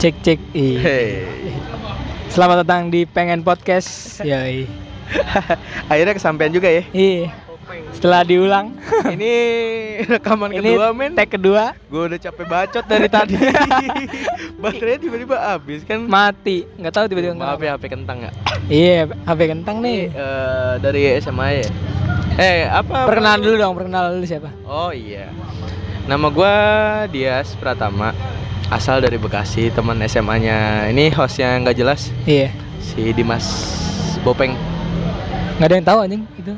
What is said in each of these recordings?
Cek cek. Ih. Hey. Selamat datang di Pengen Podcast. Yoi. Akhirnya kesampaian juga ya. Iya. Setelah diulang. Ini rekaman Ini kedua men. tag kedua Gue udah capek bacot dari tadi. Baterainya tiba-tiba habis kan. mati. Nggak tahu tiba-tiba Maaf ya HP kentang ya. Iya, HP kentang nih. Eh, dari SMA ya. Eh apa? Perkenalan dulu dong, perkenalan dulu siapa? Oh iya. Nama gua Dias Pratama. Asal dari Bekasi, teman SMA-nya. Ini hostnya nggak jelas, Iya. si Dimas Bopeng. Nggak ada yang tahu anjing itu.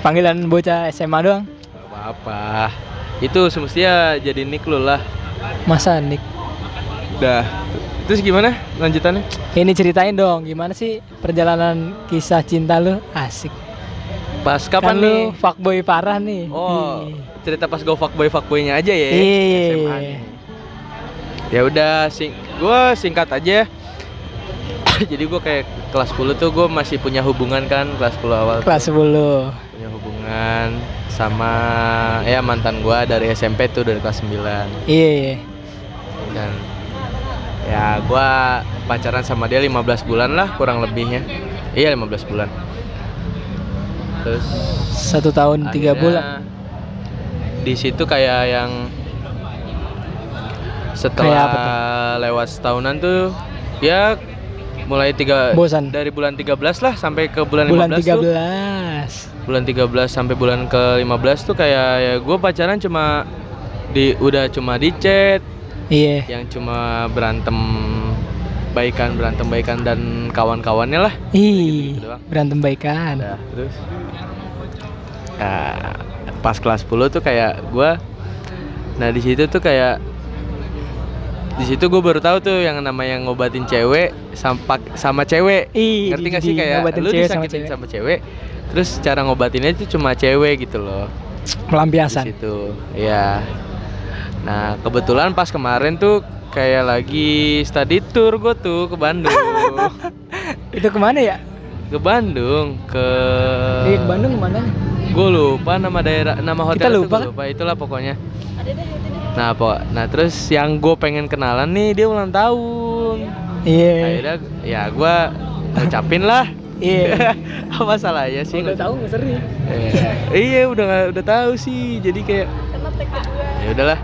Panggilan bocah SMA doang. Gak apa-apa. Itu semestinya jadi nick lu lah. Masa Nick? Dah. Terus gimana lanjutannya? Ini ceritain dong, gimana sih perjalanan kisah cinta lu? Asik. Pas Kan kapan nih? lu fuckboy parah nih. Oh, cerita pas gue fuckboy fuckboynya aja ya. Iya. Ya udah, sing gua singkat aja. Jadi gue kayak kelas 10 tuh gue masih punya hubungan kan kelas 10 awal. Kelas 10. punya hubungan sama ya mantan gua dari SMP tuh dari kelas 9 Iya, iya. dan ya gua pacaran sama dia 15 bulan lah kurang lebihnya iya 15 bulan terus Satu tahun tiga bulan. di situ kayak yang setelah apa lewat setahunan tuh ya mulai tiga Bosan. dari bulan 13 lah sampai ke bulan, Bulan 15 tuh 13. bulan 13 sampai bulan ke-15 tuh kayak ya gue pacaran cuma di udah cuma di chat Iya. yang cuma berantem baikan berantem baikan dan kawan-kawannya lah Ih, gitu doang. berantem baikan. Udah, terus ya, pas kelas 10 tuh kayak gue nah di situ tuh kayak di situ gue baru tahu tuh yang namanya ngobatin cewek sama sama cewek Ih, ngerti gak sih kayak ngobatin lu cewek sama disakitin cewek. sama cewek terus cara ngobatinnya itu cuma cewek gitu loh di Melampiasan. situ ya nah kebetulan pas kemarin tuh kayak lagi study tour gue tuh ke Bandung Itu ke mana ya? ke Bandung ke Di Bandung ke mana? gue lupa nama daerah nama Kita hotel lupa gue kan? lupa itulah pokoknya nah po nah terus yang gue pengen kenalan nih dia ulang tahun. Iya. akhirnya ya gue ngucapin lah. Iya. apa salahnya sih? Udah tahu nggak sering? Eh, iya udah udah tahu sih. Jadi kayak ya udahlah.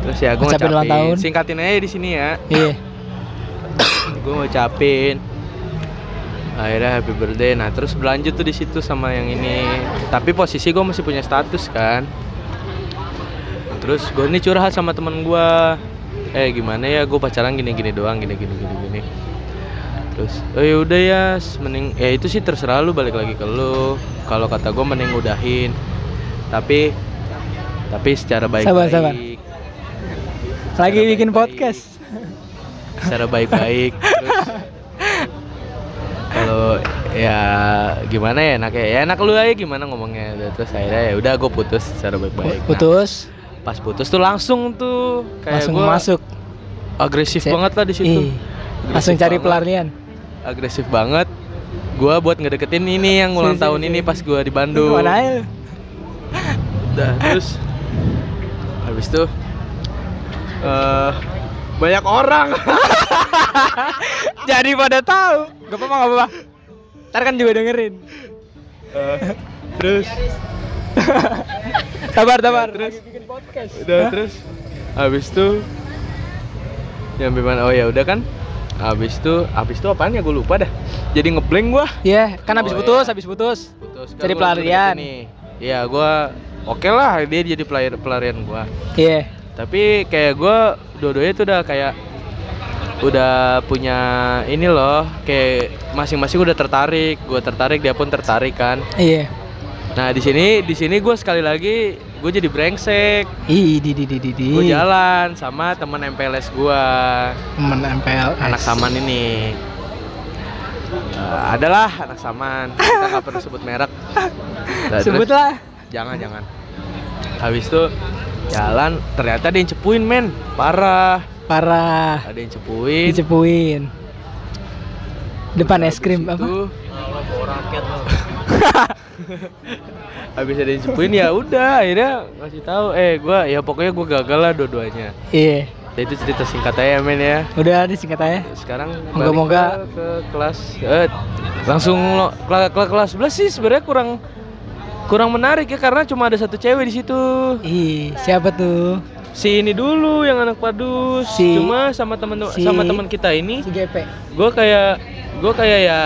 Terus ya gue Ucapin ulang tahun. singkatin aja di sini ya. Iya. gue ngucapin. Akhirnya happy birthday. Nah terus berlanjut tuh di situ sama yang ini. Tapi posisi gue masih punya status kan terus gue ini curhat sama temen gue eh gimana ya gue pacaran gini gini doang gini gini gini gini terus oh ya udah ya mending ya itu sih terserah lu balik lagi ke lu. Kalau kata gue mending udahin. Tapi tapi secara baik-baik. Sabar, sabar. Lagi Secara bikin baik-baik. podcast. secara baik-baik terus. Kalau ya gimana ya enak ya, ya enak lu aja gimana ngomongnya. Terus akhirnya ya udah gue putus secara baik-baik. Nah, Putus, pas putus tuh langsung tuh kayak langsung gua masuk. agresif Cek. banget lah di situ Langsung cari banget. pelarian. agresif banget gua buat ngedeketin ini yang ulang Sini, tahun sini, ini sini. pas gua di Bandung Mana? Udah, terus habis itu eh banyak orang Jadi pada tahu. Gak apa-apa, gak apa-apa. Ntar kan juga dengerin. Eh, terus Sabar, sabar. terus Lagi bikin podcast. udah terus habis itu nyampe mana oh ya udah kan habis itu habis itu apaan ya gue lupa dah jadi ngeblank gua Iya, kan habis Oh, putus, iya. habis putus. putus langsung pelarian. nih iya gua oke lah dia jadi pelarian pelarian gua Iya. tapi kayak gua dua-duanya tuh udah kayak udah punya ini loh kayak masing-masing udah tertarik gua tertarik dia pun tertarik kan Iya. Nah di sini di sini gue sekali lagi gue jadi brengsek. Ih, di di di di gue jalan sama temen MPLS gua. Temen MPLS. anak saman ini. Eh, adalah anak saman. Kita nggak perlu sebut merek. Nah, Sebutlah. jangan jangan. Habis itu jalan ternyata ada yang cepuin men. Parah. Parah. ada yang cepuin. Dicepuin. Depan es krim apa? itu, habis ada yang cepuin ya udah akhirnya ngasih tahu eh gua ya pokoknya gua gagal lah dua-duanya Iya. Ya, itu cerita singkat aja men ya Udah disingkat aja. sekarang Moga-moga- ke, ke kelas eh, langsung lo, ke, ke kelas 11 sih sebenarnya kurang kurang menarik ya karena cuma ada satu cewek di situ Ih, siapa tuh? si ini dulu yang anak padus Si- cuma sama teman si- sama teman kita ini Si GP. gue kayak gue kayak ya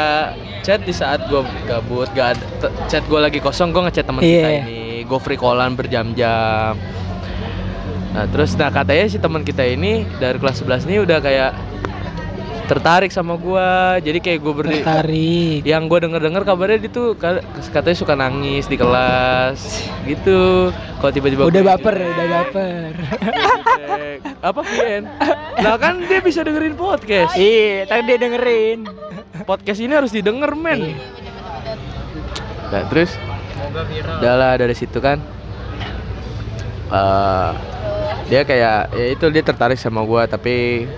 chat di saat gue gabut gak ada chat gue lagi kosong gue ngechat teman kita Iya. ini gue free callan berjam-jam nah terus nah katanya si teman kita ini dari kelas 11 ini udah kayak tertarik sama gue jadi kayak gue berdiri Tertarik. yang gue denger denger kabarnya dia tuh ka- katanya suka nangis di kelas gitu kalau tiba-tiba Udah gua- baper, udah baper. Cek. apa Pian lah kan dia bisa dengerin podcast Iya, tadi dia dengerin. podcast ini harus didengar men Iya. nah terus udah lah dari situ kan eh dia kayak ya itu dia tertarik sama gua tapi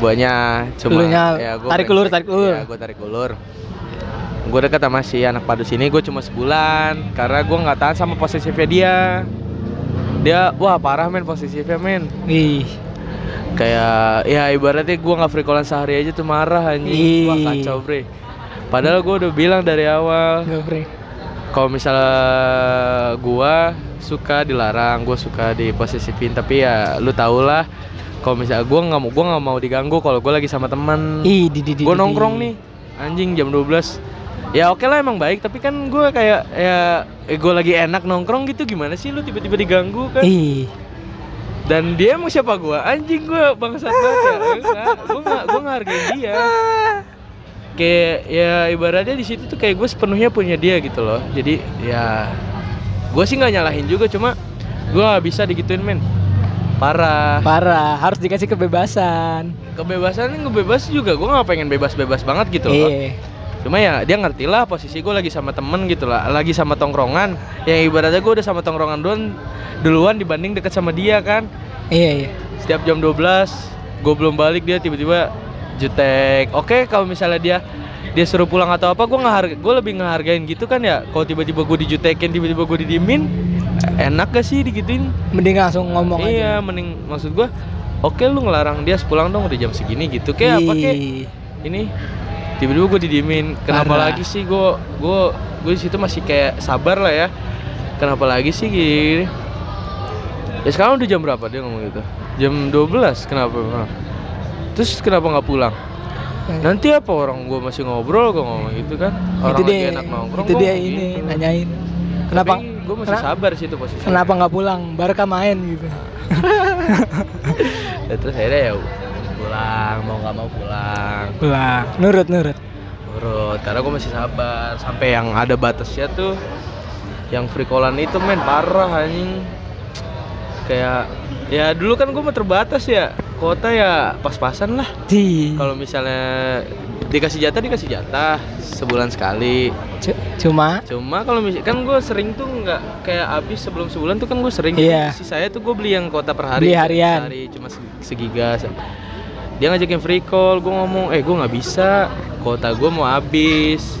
guanya cuma Elunya gua tarik ulur, tarik ulur. ya gua tarik ulur. Gue deket sama si anak padus ini gue cuma sebulan. Karena gue nggak tahan sama posesifnya dia. Dia wah parah men posesifnya men. Ih, kayak ya ibaratnya gue nggak free callan sehari aja tuh marah anjing. Wah kacau bre. Padahal gue udah bilang dari awal. Baper. kalau misalnya gua suka dilarang gua suka diposesifin tapi ya lu tau lah kalau misalnya gua nggak mau gua nggak mau diganggu kalau gua lagi sama teman. Ih, di di di. gua di, nongkrong nih anjing jam 12 ya oke lah emang baik. Tapi kan gua kayak ya eh, gua lagi enak nongkrong gitu gimana sih lu tiba-tiba diganggu kan? Ih, dan dia mau siapa gua? Anjing gua bangsat banget ya. Gua nggak gua nggak hargain dia. Kayak ya ibaratnya di situ tuh kayak gue sepenuhnya punya dia gitu loh. Jadi ya gue sih nggak nyalahin juga cuma gue bisa digituin men parah parah, harus dikasih kebebasan. kebebasan ngebebas juga gue nggak pengen bebas-bebas banget gitu loh Iya. cuma ya dia ngerti lah posisi gue lagi sama temen gitu lah lagi sama tongkrongan yang ibaratnya gue udah sama tongkrongan duluan duluan dibanding deket sama dia kan Iya, iya. setiap jam 12 gue belum balik dia tiba-tiba jutek oke kalau misalnya dia dia suruh pulang atau apa gue ngeharga gue lebih ngehargain gitu kan ya kalau tiba-tiba gue dijutekin tiba-tiba gue didiemin enak gak sih digituin Mending langsung ngomong iya aja. mending maksud gue oke lu ngelarang dia pulang dong udah jam segini gitu kayak apa kayak ini tiba-tiba gue didiemin kenapa Parah. lagi sih gue gue gue di situ masih kayak sabar lah ya kenapa lagi sih gini ya sekarang udah jam berapa dia ngomong gitu jam 12 kenapa terus kenapa nggak pulang nanti apa orang gue masih ngobrol gue ngomong gitu kan orang itu lagi dia, enak nongkrong itu gua dia ini gitu. nanyain. Kenapa? Gue masih kena- sabar sih itu posisi Kenapa nggak pulang? Barca main gitu. Ya, terus akhirnya ya pulang mau nggak mau pulang Pulang. Nurut, nurut. Nurut, karena gue masih sabar sampai yang ada batasnya tuh yang free callan itu men parah anjing kayak ya dulu kan gue mah terbatas ya kuota ya pas-pasan lah kalau misalnya dikasih jatah dikasih jatah sebulan sekali. Cu- Cuma? Cuma kalau misal kan gue sering tuh nggak kayak habis sebelum sebulan tuh kan gue sering Iya. si saya tuh gue beli yang kuota per hari. Beli harian. sehari cuma se- segiga. Se- dia ngajakin free call gue ngomong eh gue nggak bisa. Kuota gue mau habis.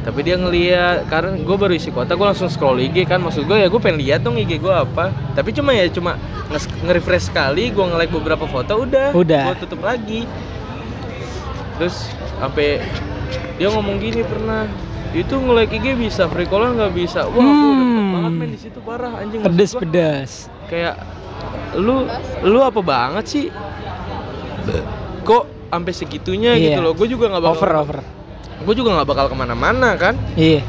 Tapi dia ngeliat karena gue baru isi kuota gue langsung scroll IG kan. Maksud gue ya gue pengen lihat dong IG gue apa. Tapi cuma ya cuma nge- nge-refresh sekali gue nge-like beberapa foto udah. Udah. gue tutup lagi terus sampai dia ngomong gini pernah itu nge-like IG bisa free call nggak bisa wah udah Hmm. banget men di situ parah anjing pedes gua, pedes. kayak lu lu apa banget sih kok sampai segitunya Iya. gitu loh gue juga nggak bakal Over over. gue juga nggak bakal ke mana-mana kan Iya.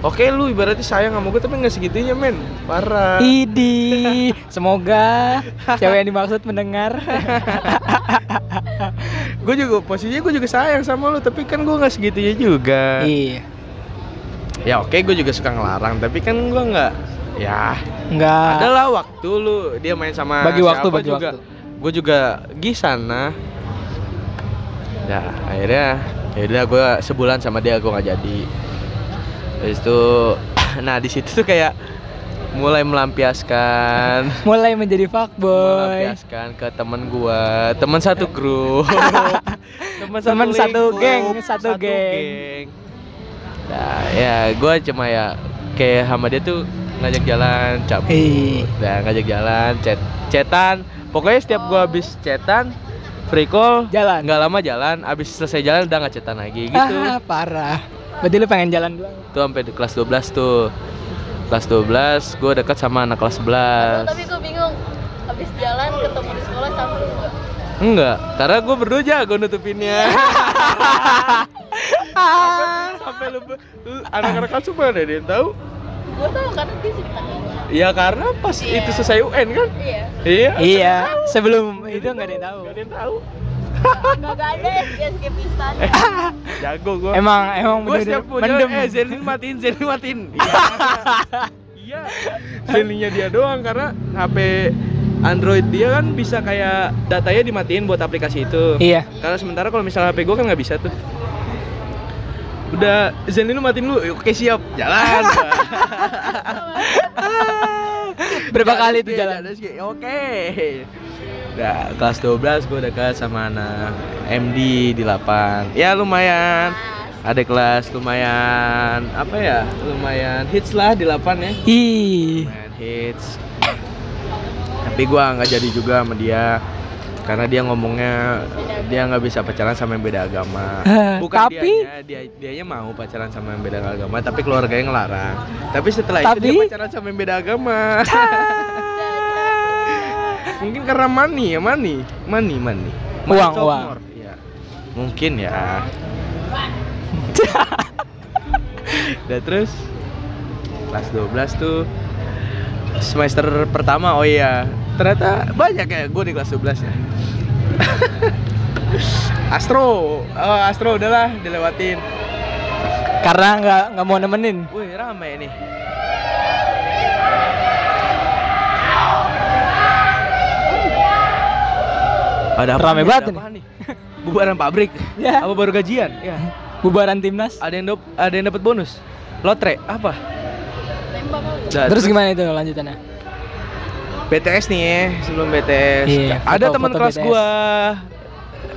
Oke lu ibaratnya sayang sama gue tapi nggak segitunya men parah Idi. Semoga cewek yang dimaksud mendengar. gue juga posisinya gue juga sayang sama lu tapi kan gue nggak segitunya juga iya. ya oke gue juga suka ngelarang tapi kan gue nggak ya Enggak. adalah waktu lu dia main sama Bagi waktu, siapa bagi juga waktu. gue juga gi sana ya akhirnya ya udah gue sebulan sama dia gue nggak jadi Habis itu nah di situ tuh kayak mulai melampiaskan Mulai menjadi fuckboy. melampiaskan ke temen gua teman satu grup teman Teman satu lingkup, geng, satu geng. geng. nah ya gua cuma ya kayak sama dia tuh ngajak jalan cabut Ih. dan ngajak jalan chat chatan pokoknya setiap gue habis chatan free call Jalan. nggak lama jalan abis selesai jalan udah nggak chatan lagi gitu Ah, parah. Berarti lu pengen jalan doang. tuh sampai di kelas 12 tuh kelas 12 gue deket sama anak kelas 11 Tapi gue bingung. Habis jalan ketemu di sekolah sambung enggak? enggak karena gue berdua jago nutupinnya sampai, sampai lu, lu- anak-anak kelas semua ada yang tahu Gue tahu karena dia ceritanya. ya karena pas Iya. itu selesai UN kan Iya. iya iya, sebelum itu nggak ada yang tahu. Nggak ada yang tahu Enggak gak ada SG pisan. Eh, jago gue Emang emang setiap mau jalan, mendem. eh Zenlin matiin Zenlin matiin iya iya Zenlinnya dia doang karena HP Android dia kan bisa kayak datanya dimatiin buat aplikasi itu Iya. karena sementara kalau misalnya HP gue kan nggak bisa tuh udah Zenlin lu matiin lu oke siap. Jalan. Berapa Jalan kali tuh jalan? Oke Nah, kelas 12 gue dekat sama anak MD di 8 Ya lumayan. Ada kelas lumayan Apa ya? Lumayan hits lah di 8 ya. Ih. Lumayan hits. Tapi gua nggak jadi juga sama dia karena dia ngomongnya dia nggak bisa pacaran sama yang beda agama. Bukan tapi- dianya, dia dianya mau pacaran sama yang beda agama, tapi keluarganya ngelarang. Tapi setelah itu dia Tapi- pacaran sama yang beda agama. Mungkin karena money ya, money, money. Money Uang, uang. Iya. Mungkin ya. Udah terus kelas 12 tuh semester pertama oh iya ternyata banyak ya gue di kelas 12 ya Astro oh, Astro udahlah dilewatin Karena nggak nggak mau nemenin. wih rame nih ada apa Rame nih? banget nih. nih bubaran pabrik Ya. apa baru gajian ya Bubaran timnas. ada yang dap- ada yang dapat bonus lotre apa Tembak Terus gimana itu lanjutannya? BTS nih ya, sebelum BTS. Iya, ada foto- teman foto kelas BTS. gua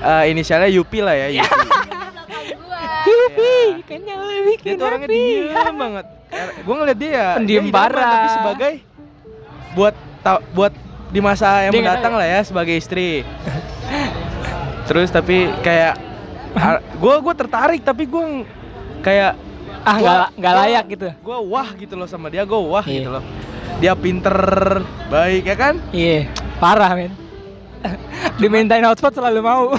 eh, inisialnya Yupi lah ya, Yupi. Belakang gua. Yupi, Iya. kayaknya lo dia bikin tuh orangnya diam banget. Gua ngeliat dia ya, Pendiam dia parah. Tapi sebagai buat ta- buat di masa yang Dia mendatang lah ya sebagai istri. Terus tapi kayak ah, gua gua tertarik tapi gua ng- kayak Ah, nggak layak gitu. gua wah gitu loh sama dia, gua wah Iya. gitu loh. Dia pinter, baik ya kan? Iya, parah men. Dimintain hotspot selalu mau.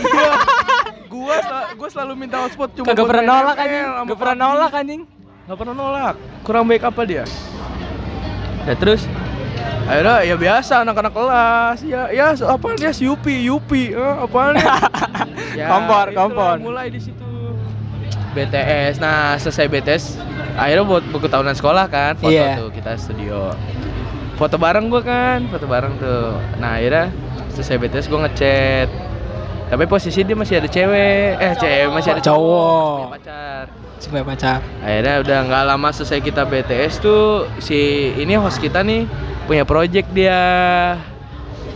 gua sel- gua selalu minta hotspot cuma buat pernah nolak anjing. Gak pernah nolak anjing. Gak pernah nolak. Kurang baik apa dia? Ya terus akhirnya ya biasa anak-anak kelas ya ya apaan dia si Yupi Yupi eh, apaan ya? Kompor, kompor. mulai di situ BTS nah selesai BTS akhirnya buat buku tahunan sekolah kan foto Iya. tuh kita studio foto bareng gua kan foto bareng tuh nah akhirnya selesai BTS gua ngechat tapi posisi dia masih ada cewek eh cewek masih ada Cowok. masih pacar Supaya pacar. akhirnya udah nggak lama selesai kita BTS tuh si ini host kita nih punya project dia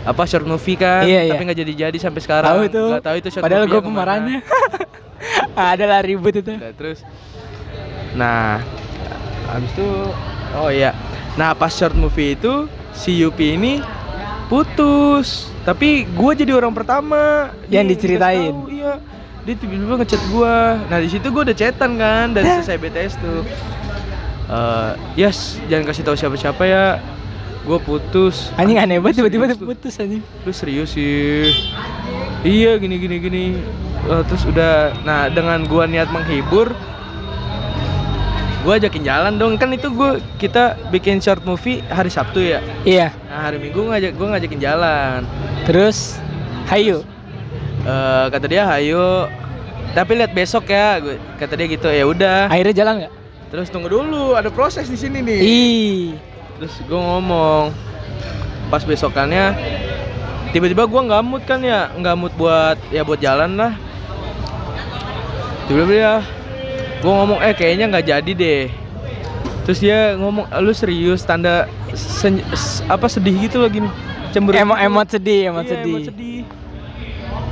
apa short movie kan Iya, tapi iya. nggak jadi jadi sampai sekarang Tahu itu. nggak tahu itu short Padahal gue pemerannya. Adalah ribut itu. Udah, terus nah habis itu oh iya. Nah pas short movie itu si Yupi ini putus. Tapi gue jadi orang pertama. Yang diceritain. tahu, iya. Dia tiba-tiba ngechat gue nah di situ gue udah chatan kan dari selesai BTS tuh. Eh, yes jangan kasih tahu siapa-siapa ya. Gue putus. Anjing aneh banget tiba-tiba putus anjing. lu serius sih iya gini gini gini Eh, terus udah nah dengan gua niat menghibur gua ajakin jalan dong kan itu gua kita bikin short movie hari Sabtu ya Iya. nah hari Minggu ngajak gua ngajakin jalan Terus hayu. Eh, kata dia hayo tapi lihat besok ya Gua- kata dia gitu ya udah Akhirnya jalan nggak? terus tunggu dulu ada proses di sini nih Ih. terus gue ngomong pas besokannya tiba-tiba gua nggak mood kan ya nggak mood buat ya buat jalan lah tiba-tiba dia gue ngomong eh kayaknya nggak jadi deh terus dia ngomong "Ah, lu serius tanda sen- apa sedih gitu loh gini cemburu Emot gitu. emot sedih, emot Iya, sedih. emot sedih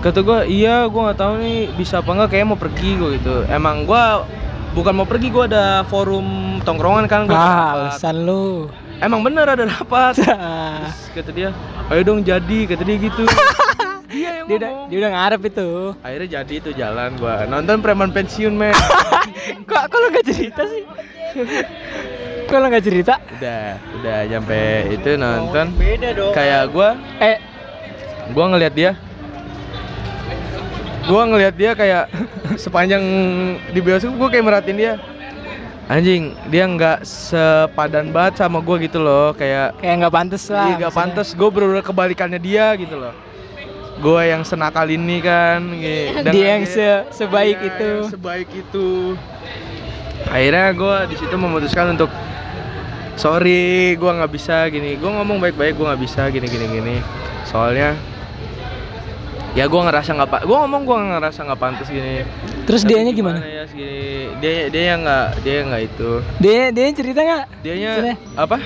kata gue iya gue nggak tahu nih bisa apa nggak kayak mau pergi gue gitu emang gue bukan mau pergi gue ada forum tongkrongan kan gue Ah, alasan lu. Emang bener ada rapat. Terus kata dia ayo dong jadi kata dia gitu. Dia yang dia udah dia udah ngarep itu. Akhirnya jadi itu jalan gua nonton preman pensiun men. Kok kok lo gak cerita sih? Kok lo gak cerita? Udah udah nyampe itu nonton. Beda dong. Kayak gua eh. gua ngelihat dia. Gua ngelihat dia kayak sepanjang di bioskop gua kayak merhatiin dia anjing dia nggak sepadan banget sama gua gitu loh kayak kayak nggak pantas lah Iya gak maksudnya. pantas, gue bener kebalikannya dia gitu loh Gue yang senakal ini kan gitu. Dia yang se- sebaik Iya, itu. yang sebaik itu Akhirnya gue di situ memutuskan untuk Sorry, gue nggak bisa gini Gue ngomong baik-baik, gue nggak bisa gini gini gini Soalnya Ya gue ngerasa nggak pak, gue ngomong gue ngerasa nggak pantas gini. terus Tapi dianya gimana ya segini, dia dia yang nggak dia yang nggak itu. dia dia cerita nggak Dianya Maksudnya? apa?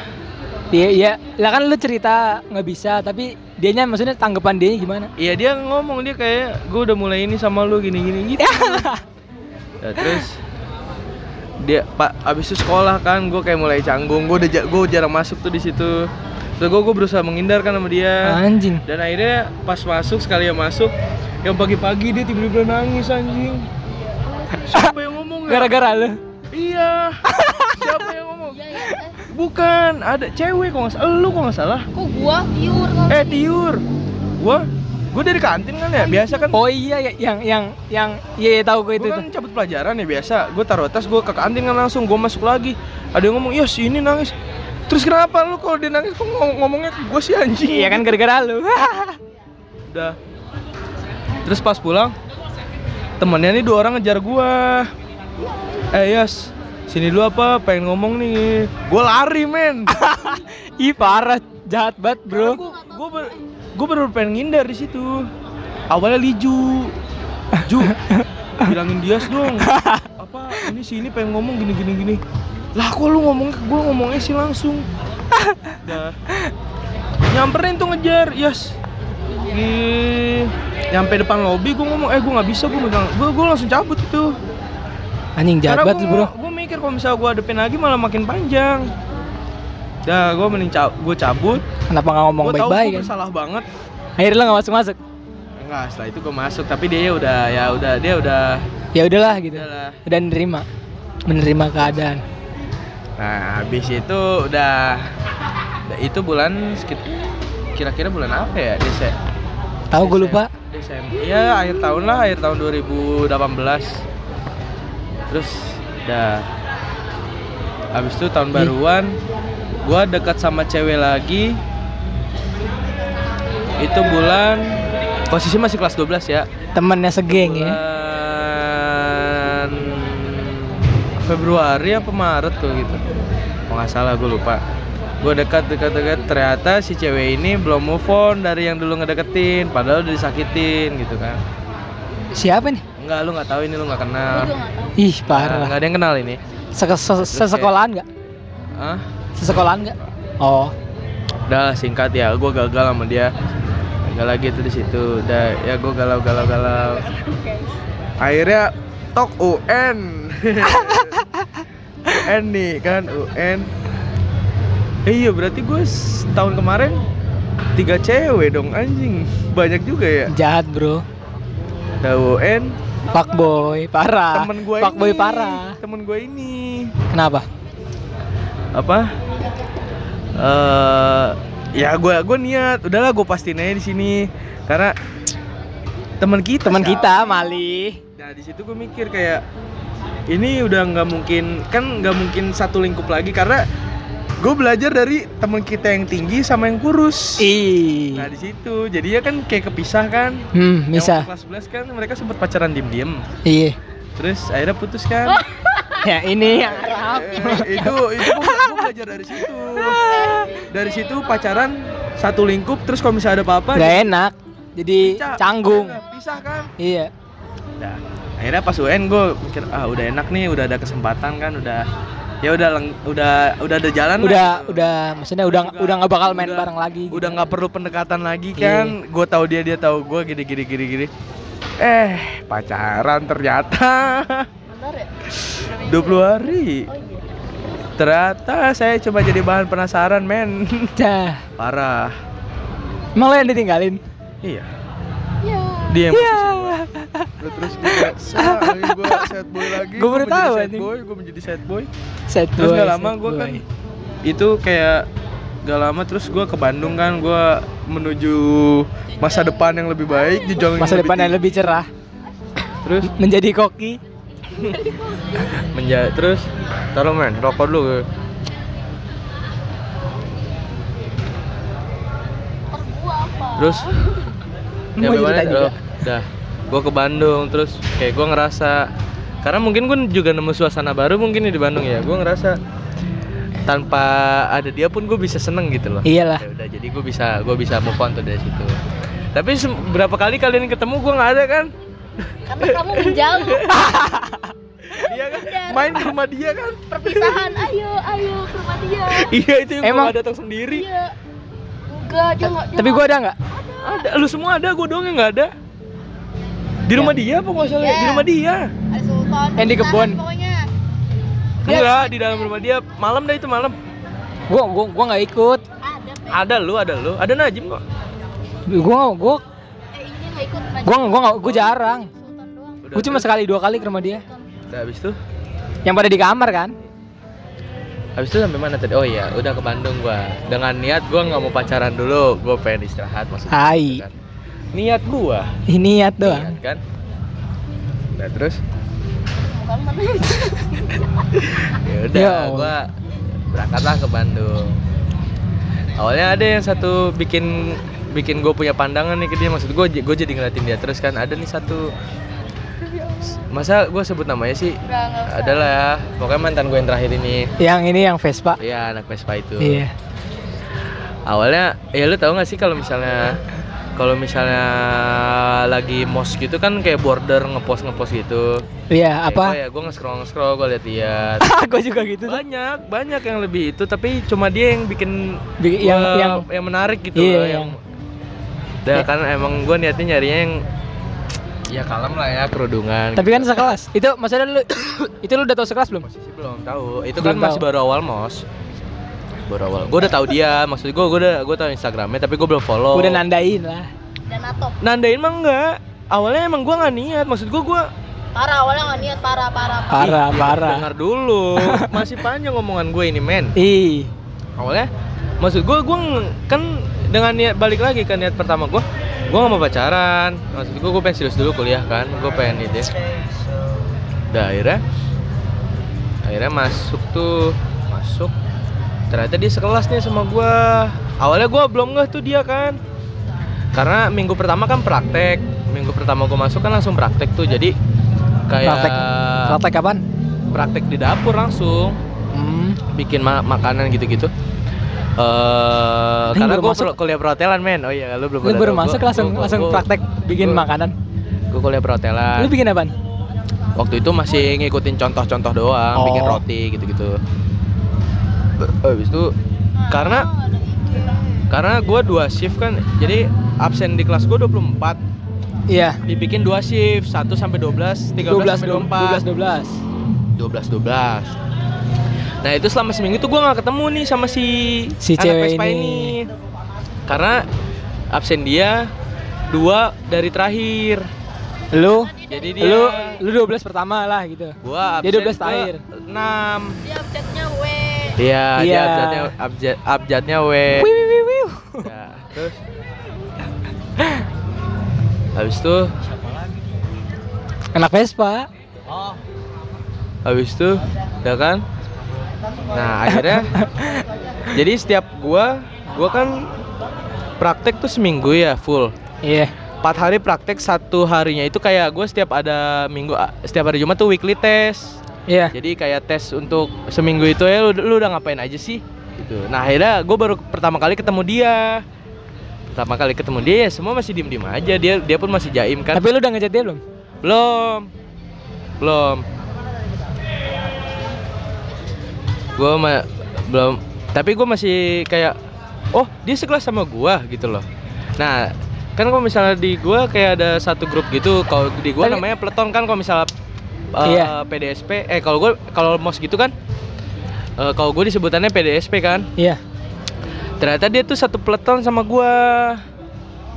dia ya lah kan lu cerita nggak bisa tapi dianya maksudnya tanggapan dia gimana Iya dia ngomong dia kayak gue udah mulai ini sama lu gini gini gitu. Ya, terus dia pak abis itu sekolah kan gue kayak mulai canggung gue udah gue jarang masuk tuh di situ. Terus gue gue berusaha menghindarkan sama dia. anjing Dan akhirnya pas masuk sekali yang masuk yang pagi-pagi dia tiba-tiba nangis anjing. Siapa yang ngomong ya? gara-gara lu Iya. Siapa yang ngomong? Iya ya. Eh, Bukan, ada cewek kok nggak salah. Lu kok nggak salah? kok gua kok. Eh tiur. Gua gue dari kantin kan ya. Biasa kan oh iya ya, yang yang yang iya, iya tahu gue itu gue tuh kan cabut pelajaran ya biasa gue taruh tas gue ke kantin kan langsung gue masuk lagi ada yang ngomong yes ini nangis terus kenapa lu kalau dia nangis kok ngom- ngomongnya ke gue sih anjing? Iya kan gara-gara lu. Udah. Terus pas pulang temennya nih dua orang ngejar gua. Eh yes sini dulu apa? Pengen ngomong nih. Gue lari men. Ih parah. Jahat banget bro. Gue ber, gue baru pengen ngindar di situ. Awalnya liju. Ju bilangin Dias dong. Apa ini sini pengen ngomong gini gini gini lah kok lu ngomong ke gue ngomongnya sih langsung. Dah nyamperin tuh ngejar yes. Di nyampe depan lobby gue ngomong eh gue nggak bisa gue megang gue gue langsung cabut itu. Anjing jahat banget lu bro. gue mikir kalau misalnya gue hadepin lagi malah makin panjang. Dah gue mending ca gue cabut. Kenapa nggak ngomong baik-baik gue kan? bersalah banget. Akhirnya nggak masuk masuk enggak setelah itu gue masuk tapi dia udah ya udah dia udah ya udahlah gitu. Udahlah. Udah menerima menerima keadaan nah habis itu udah itu bulan sekit- kira-kira bulan apa ya Desember tahu gue lupa. Desember ya akhir tahun lah akhir tahun 2018 terus udah habis itu tahun Ih. baruan gua dekat sama cewek lagi. Itu bulan posisi masih kelas 12 ya. Temennya segeng ya bulan Februari apa Maret tuh gitu. Kalau nggak salah gue lupa. Gue dekat dekat dekat. Ternyata si cewek ini belum move on dari yang dulu ngedeketin padahal udah disakitin gitu kan. Siapa nih Enggak, lu nggak tahu ini lu nggak Gua kenal juga nggak tahu. ih parah. Nggak ada yang kenal ini. Se- sesekolahan nggak? Hah? sesekolahan nggak? Oh. Udah singkat ya. Gue gagal sama dia. Gagal lagi tuh di situ. Udah ya gue galau galau galau. Akhirnya tok UN UN nih kan UN Eh, iya berarti gue tahun kemarin tiga cewek dong anjing. Banyak juga ya? Jahat bro. Udah UN fuckboy parah. Temen gue fuckboy ini parah. temen gue ini. Kenapa? Apa? Eh ya gue gue niat. Udahlah gue pastiin aja di sini. Karena teman kita teman kita Mali nah di situ gue mikir kayak ini udah nggak mungkin kan nggak mungkin satu lingkup lagi karena gue belajar dari teman kita yang tinggi sama yang kurus. Ih. Nah di situ. Jadinya kan kayak kepisah kan. Hmm Yang bisa. waktu kelas 11 kan mereka sempat pacaran diem diem iya. Terus akhirnya putus kan. Ya ini yang Arab Eh, itu itu gue belajar dari situ. Dari situ pacaran satu lingkup terus kalau misalnya ada apa-apa nggak enak. Jadi pisah. canggung. Pisah kan? Iya Nah, akhirnya pas UN gue mikir ah udah enak nih udah ada kesempatan kan udah ya udah leng- udah udah ada jalan lah udah gitu. udah maksudnya udah Juga udah nggak bakal main udah- bareng lagi gitu. udah nggak perlu pendekatan lagi Iya. kan gue tahu dia dia tahu gue gini gini gini gini eh pacaran ternyata Bentar ya. 20 hari Oh iya. ternyata saya cuma jadi bahan penasaran men Dah. parah Emang lo yang ditinggalin? Iya. Dia yang Iya. Terus terus gue kayak, "Sah, lagi gue sad boy lagi Gua baru tahu, sad boy gue menjadi sad boy Sad terus boy, gak lama gue kan itu kayak gak lama terus gue ke Bandung kan gue menuju masa depan yang lebih baik yang masa depan yang tinggi. lebih cerah terus menjadi koki. menjadi terus taruh men rokok dulu gue. Ntar gua apa? terus Ya gimana cerita juga? oh, dah gue ke Bandung terus kayak gue ngerasa karena mungkin gue juga nemu suasana baru mungkin di Bandung ya gue ngerasa tanpa ada dia pun gue bisa seneng gitu loh Iyalah. ya udah jadi gue bisa gue bisa move on tuh dari situ tapi berapa kali kalian ketemu gue nggak ada kan Karena kamu menjauh. dia kan main ke rumah dia kan Perpisahan. Ayo, ayo ke rumah dia. iya itu yang Emang- datang sendiri Iya. Enggak, dia enggak. Tapi gua ada nggak? Ada lu semua ada gue doang yang nggak ada di rumah dia apa nggak salah ya? di Iya. rumah dia ada Sultan. Yang di kebun. Pokoknya. enggak di dalam rumah dia malam dah itu malam Gua gua gua nggak ikut. Ada, lu ada lu ada Najim kok Gua gua Eh, ini enggak ikut. Najib. gua gua nggak gua jarang. Sultan doang. Udah, Gua cuma sekali dua kali ke rumah dia. udah habis itu Yang pada di kamar kan? Habis itu sampai mana tadi oh iya udah ke Bandung gua dengan niat gua nggak mau pacaran dulu gua pengen istirahat maksudnya Hai. kan. niat gua Ini niat niat doang. kan nah terus ya Ya udah Allah. gua berangkatlah ke Bandung awalnya ada yang satu bikin bikin gue punya pandangan nih ke dia maksud gue gue jadi ngeliatin dia terus kan ada nih satu masa gue sebut namanya sih usah. adalah ya pokoknya mantan gue yang terakhir ini Yang ini yang Vespa. Iya anak Vespa itu Iya. awalnya ya lu tahu nggak sih kalau misalnya kalau misalnya lagi mos gitu kan kayak border ngepost ngepost gitu Iya, apa? ya gue nge-scroll nge-scroll gue liat-liat gua juga gitu tuh. banyak banyak yang lebih itu tapi cuma dia yang bikin Bi- yang gua- yang yang menarik gitu Iya, loh yang- yang Dah kan emang gue niatnya nyarinya yang ya kalem lah ya kerudungan tapi kan sekelas. Itu maksudnya lu itu lu udah tahu sekelas belum? posisi belum tahu itu Belum kan masih tahu. baru awal mos baru awal gue udah tahu dia maksud gue gue udah gue tahu instagramnya tapi gue belum follow Udah nandain lah. Dan atop. nandain mah enggak awalnya emang gue nggak niat maksud gue gue Parah awalnya enggak niat parah parah. parah. Parah, parah. dengar dulu masih panjang ngomongan gue ini men Ih. awalnya maksud gue gue kan dengan niat balik lagi ke niat pertama gue gue gak mau pacaran maksud gue gue pengen serius dulu kuliah kan gue pengen itu ya udah akhirnya akhirnya masuk tuh masuk ternyata dia sekelas nih sama gue awalnya gue belum ngeh tuh dia kan karena minggu pertama kan praktek minggu pertama gue masuk kan langsung praktek tuh jadi kayak Praktek. Praktek kapan? praktek di dapur langsung Hmm. bikin ma- makanan gitu-gitu. Eh, Ini karena gue masuk. kuliah perhotelan men. Oh iya, lu belum Lu baru masuk Gua- langsung gua- langsung gua- praktek bikin gua- makanan. Gue kuliah perhotelan. Lu bikin apaan? Waktu itu masih ngikutin contoh-contoh doang, Oh. bikin roti gitu-gitu. Habis itu karena Oh, karena gue dua shift kan, jadi absen di kelas gue 24 Iya. dibikin dua shift, 1 sampai 12, 13 12 sampai 12 24. 12 12. 12. Nah itu selama seminggu tuh gue nggak ketemu nih sama si Si anak cewek Vespa ini. karena absen dia dua dari terakhir. Lu Jadi dia lu lu 12 pertama lah gitu. gua dia absen 12 ke terakhir. 6 Dia abjadnya W. Iya, dia Iya. abjadnya abjad, abjadnya W. Wiu wiu wiu, wiu. Ya, terus habis itu Anak Vespa. habis itu ya kan nah akhirnya jadi setiap gua gua kan praktek tuh seminggu ya full. Iya. empat hari praktek satu harinya itu kayak gue setiap ada minggu setiap hari Jumat tuh weekly test. Iya. jadi kayak tes untuk seminggu itu ya lu, lu udah ngapain aja sih? Gitu. Nah akhirnya gue baru pertama kali ketemu dia. Pertama kali ketemu dia ya semua masih diem diem aja. Dia dia pun masih jaim kan. Tapi lu udah ngechat dia belum? belum. Belum gue ma- belum tapi gue masih kayak oh dia sekelas sama gua gitu loh nah kan kalau misalnya di gua kayak ada satu grup gitu kalau di gua Tapi- namanya peleton kan kalau misalnya uh, Iya. PDSP eh kalau gua kalau mos gitu kan Eh, kalau gue disebutannya PDSP kan. Iya. Ternyata dia tuh satu peleton sama gua.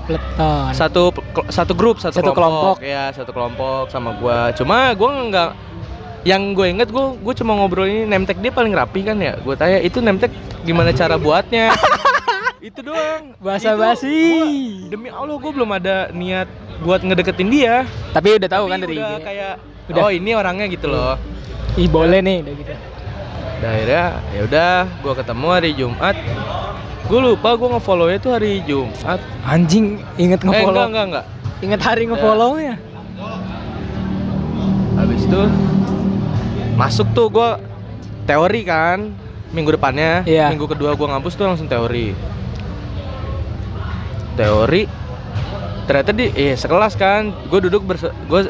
Peleton. Satu satu grup, satu, Satu kelompok. Ya, satu kelompok sama gua. Cuma gua nggak yang gue inget gue gue cuma ngobrol ini nemtek dia paling rapi kan ya? Gue tanya itu nemtek gimana cara buatnya? Itu doang. Itu basi. gua- demi allah gue belum ada niat buat ngedeketin dia. Tapi udah tahu Tapi kan dari udah kayak Udah. oh ini orangnya gitu loh. Ih boleh nih udah gitu. Akhirnya ya udah gue ketemu hari Jumat. Gue lupa gue ngefollownya tuh hari Jumat. Anjing inget eh enggak ngefollow. enggak enggak. Inget hari ngefollownya. habis itu masuk tuh gue teori kan minggu depannya Iya. minggu kedua gue ngampus tuh langsung teori teori ternyata di eh sekelas kan gue duduk berse gue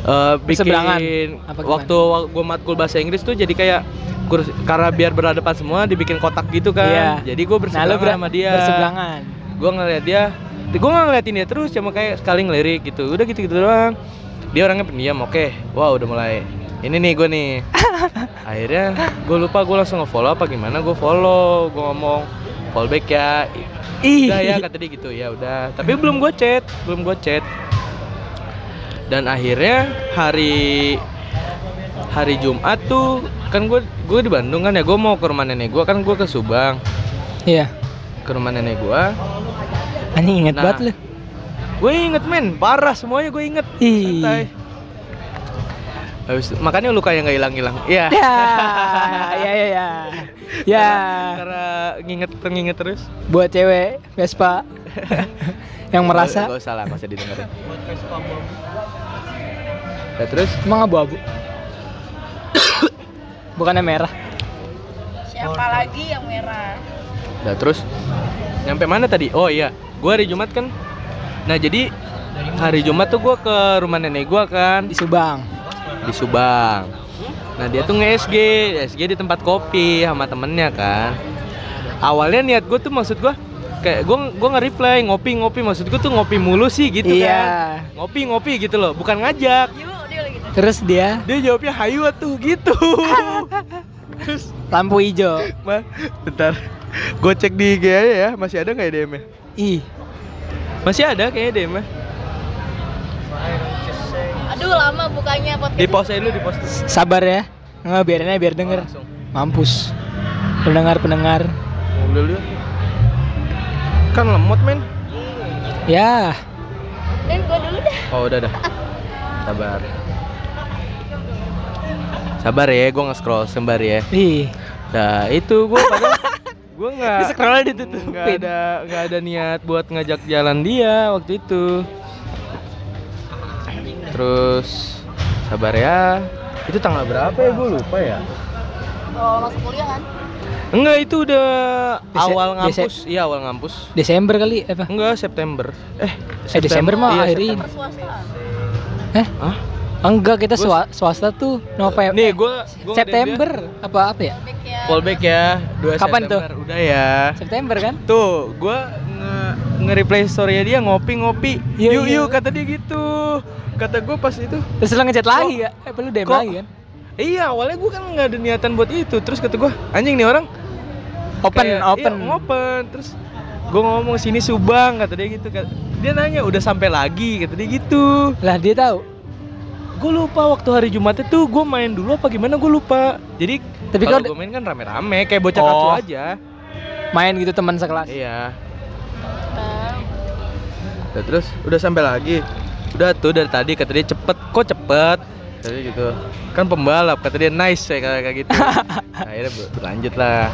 eh, bikin? Apa waktu gue matkul bahasa Inggris tuh jadi kayak kursi, karena biar berhadapan semua dibikin kotak gitu kan Iya. jadi gue Nah, berseberangan ber- sama dia Berseberangan. gue ngeliat dia gue nggak ngeliatin dia terus cuma kayak sekali ngelirik gitu udah gitu gitu doang dia orangnya pendiam oke. Wow udah mulai ini nih gue nih. Akhirnya gue lupa gue langsung nge-follow apa gimana gue follow gue ngomong follow back ya. Udah ya kata dia gitu. Ya udah. Tapi belum gue chat belum gue chat. Dan akhirnya hari hari Jumat tuh kan gue gue di Bandung kan ya gue mau ke rumah nenek gue kan gue ke Subang. Iya. ke rumah nenek gue Anjing inget Nah. banget lu. Gue inget men, parah semuanya gue inget. Ih. Santai. Habis itu- makanya luka yang nggak hilang-hilang. Iya. Ya, ya, ya, ya. Ya, Karena nginget nginget terus. buat cewek Vespa yang merasa Gak usah lah, gak usah didengerin. Ya terus emang abu-abu. Bukannya merah. Siapa lagi yang merah? Nah terus nyampe mana tadi? Oh iya, gue hari Jumat kan. Nah jadi hari Jumat tuh gue ke rumah nenek gue kan di Subang. di Subang. Nah dia tuh nge-SG, SG di tempat kopi sama temennya kan. Awalnya niat gue tuh maksud gue kayak gue gue nge-reply ngopi ngopi maksud gue tuh ngopi mulu sih gitu Iya. kan. Ngopi ngopi gitu loh, bukan ngajak. Lagi. Terus dia Dia jawabnya hayu tuh gitu. Terus lampu hijau. mah bentar. Gue cek di IG aja ya, masih ada nggak ya DM-nya? Ih, Masih ada kayaknya DM-nya. Aduh lama bukanya podcast. Di post aja dulu di post. sabar ya. Nggak biarin aja biar denger. Langsung. Mampus. Pendengar-pendengar. Kan lemot men. Ya, Dan gua dulu dah. Oh udah dah. Sabar. Sabar ya, gue nge-scroll sembar ya. ih. Nah itu gue padahal gue nggak Di scroll ditutupin. nggak ada nggak ada niat buat ngajak jalan dia waktu itu. Terus sabar ya. Itu tanggal berapa ya gue lupa ya. Kalau masuk kuliah kan? Enggak itu udah Dese- awal dese- ngampus. Iya awal ngampus. Desember kali apa? Enggak September. Eh Eh Desember mah iya, akhir ini. Eh? Hah? Enggak, kita Gua- swa- swasta tuh November. Nih gue September apa apa ya? Back ya. Fallback ya 2 Kapan tuh? September. Udah ya. September kan? Tuh, gua nge nge-replay story dia ngopi-ngopi. Iya, yuk iya. yuk kata dia gitu. Kata gua pas itu, Terus lo ngechat lagi ya? Eh, perlu DM lagi kan? iya awalnya gua kan nggak ada niatan buat itu. Terus kata gua, anjing nih orang Open, kayak, open. Iya, open. Terus gua ngomong sini Subang kata dia gitu. Kata- Dia nanya udah sampai lagi kata dia gitu. Lah dia tahu. Gue lupa waktu hari Jumat itu gue main dulu apa gimana gue lupa. Jadi Tapi kalau kalau gue main kan rame-rame kayak bocah Oh. kacu aja. main gitu teman sekelas. Iya. Udah terus udah sampai lagi. Udah tuh dari tadi kata dia cepet, kok cepet? Dia gitu. Kan pembalap kata dia nice ya kayak kayak gitu. Akhirnya ber- berlanjut lah.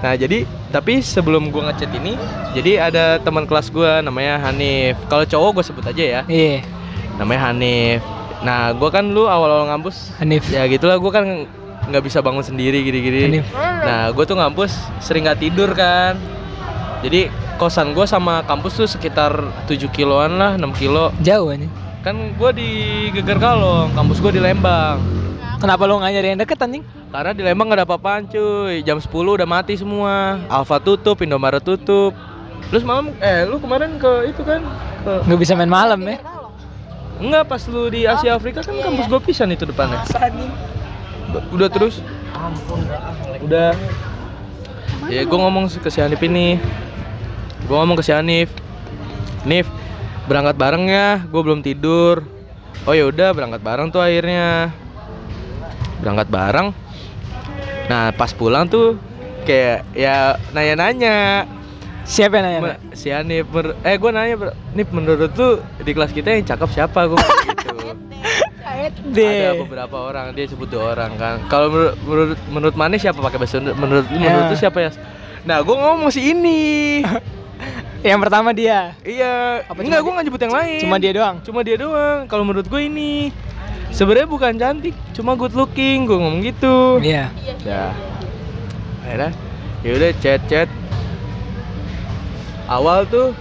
Nah jadi tapi sebelum gua ngechat ini, jadi ada teman kelas gua namanya Hanif. Kalau cowok gue sebut aja ya, Iya, namanya Hanif. Nah gua kan lu awal-awal ngampus, Hanif. ya gitulah gua kan nggak bisa bangun sendiri gini-gini. Nah, gue tuh ngampus sering nggak tidur kan. Jadi kosan gue sama kampus tuh sekitar 7 kiloan lah, 6 kilo. Jauh aja. Kan gue di Geger Kalong, kampus gue di Lembang. Kenapa lo nggak nyari yang deket anjing? Karena di Lembang gak ada apa-apaan cuy. Jam 10 udah mati semua. Alfa tutup, Indomaret tutup. Lu semalam eh lu kemarin ke itu kan? Ke Nggak bisa main malam ya? Enggak, pas lu di Asia Afrika kan kampus gue pisan itu depannya. Udah terus? Udah ya gue ngomong ke si Hanif ini. Gue ngomong ke si Hanif. Nif berangkat bareng ya gue belum tidur. Oh ya udah berangkat bareng tuh akhirnya. Berangkat bareng. Nah pas pulang tuh kayak ya nanya-nanya Siapa yang nanya? Me- si Hanif mer- eh gue nanya "Ber- Nif menurut tuh di kelas kita yang cakep siapa gue gitu. Ada beberapa orang dia sebut dua orang kan. Kalau menurut menurut menurut mana siapa pakai bahasa menurut menurut Ya. lu siapa ya nah gue ngomong si ini. Yang pertama dia. iya. Apa enggak gue nggak nyebut yang lain. Cuma dia doang. cuma dia doang. Kalau menurut gue ini sebenarnya bukan cantik cuma good looking gue ngomong gitu. Iya. ya akhirnya ya udah chat chat awal tuh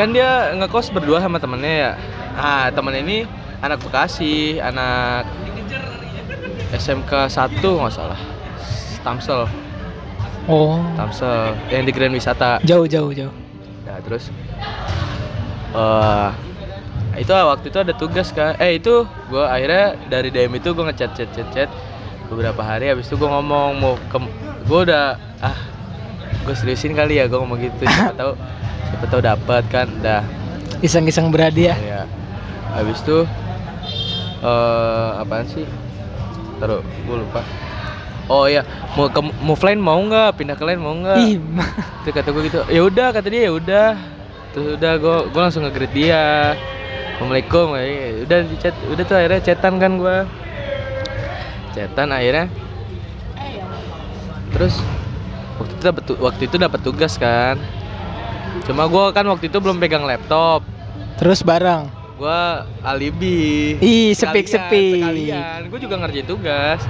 kan dia ngekos berdua sama temennya ya. Ah temen ini anak Bekasi anak SMK 1 nggak salah. Tamsel. Oh. Tamsel yang di Grand Wisata. Jauh jauh jauh. Nah terus eh itu waktu itu ada tugas kan eh itu gue akhirnya dari DM itu gue ngechat chat chat chat beberapa hari. Habis itu gue ngomong mau ke gue udah ah gue seriusin kali ya gue ngomong gitu siapa tahu siapa tahu dapat kan dah Iseng-iseng berhadiah. ya habis itu eh apaan sih taruh gue lupa oh iya mau ke move line mau nggak pindah ke line mau nggak Ih, Terus kata gue gitu, ya udah kata dia ya udah. Terus udah gue gue langsung nge-greet dia. Assalamualaikum. Ya, Udah di chat, udah tuh akhirnya chatan kan gue. Chatan akhirnya. Terus waktu itu dapet, tu- waktu itu dapat tugas kan. Cuma gue kan waktu itu belum pegang laptop. terus bareng. Gue alibi. Ih, sepik-sepik. Sekalian. Gue juga ngerjain tugas.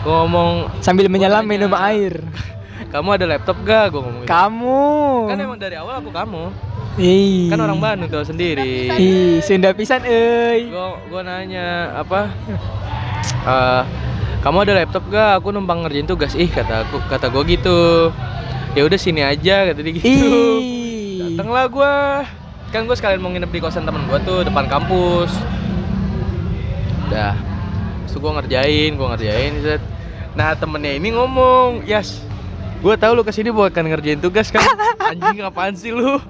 Gue ngomong, Sambil menyelam minum air. kamu ada laptop gak? Gue ngomong. Kamu. Kan emang dari awal aku kamu. Ih. Kan orang Bandung tuh sendiri. Ih, Sunda pisan euy. Gue gua nanya apa? Eh, kamu ada laptop gak? Aku numpang ngerjain tugas. Ih kata aku kata gue gitu. Ya udah sini aja kata dia gitu. Datanglah gue. Kan gue sekalian mau nginep di kosan temen gue tuh depan kampus. Dah. Terus gue ngerjain, gue ngerjain. set. Nah temennya ini ngomong, Yas, gue tahu lu ke sini bukan ngerjain tugas kan? Anjing apaan sih lu?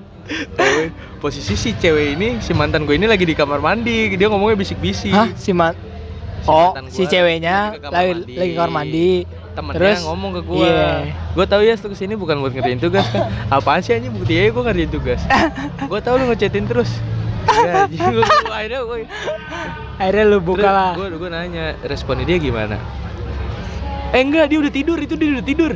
Posisi si cewek ini, si mantan gue ini lagi di kamar mandi, dia ngomongnya bisik-bisik. Hah, si man Si Oh, si gua ceweknya lagi ke kamar lagi mandi. lagi kamar mandi. Temennya Terus, ngomong ke gue, iya. gue tahu ya lu ke sini bukan buat ngerjain tugas kan? Apaan sih anjing bukti aja gue ngerjain tugas. gue tahu lu ngechatin terus. Ya, gua- gua- akhirnya gue Akhirnya lu buka lah. Gue gue nanya responnya dia gimana? Eh enggak dia udah tidur itu dia udah tidur.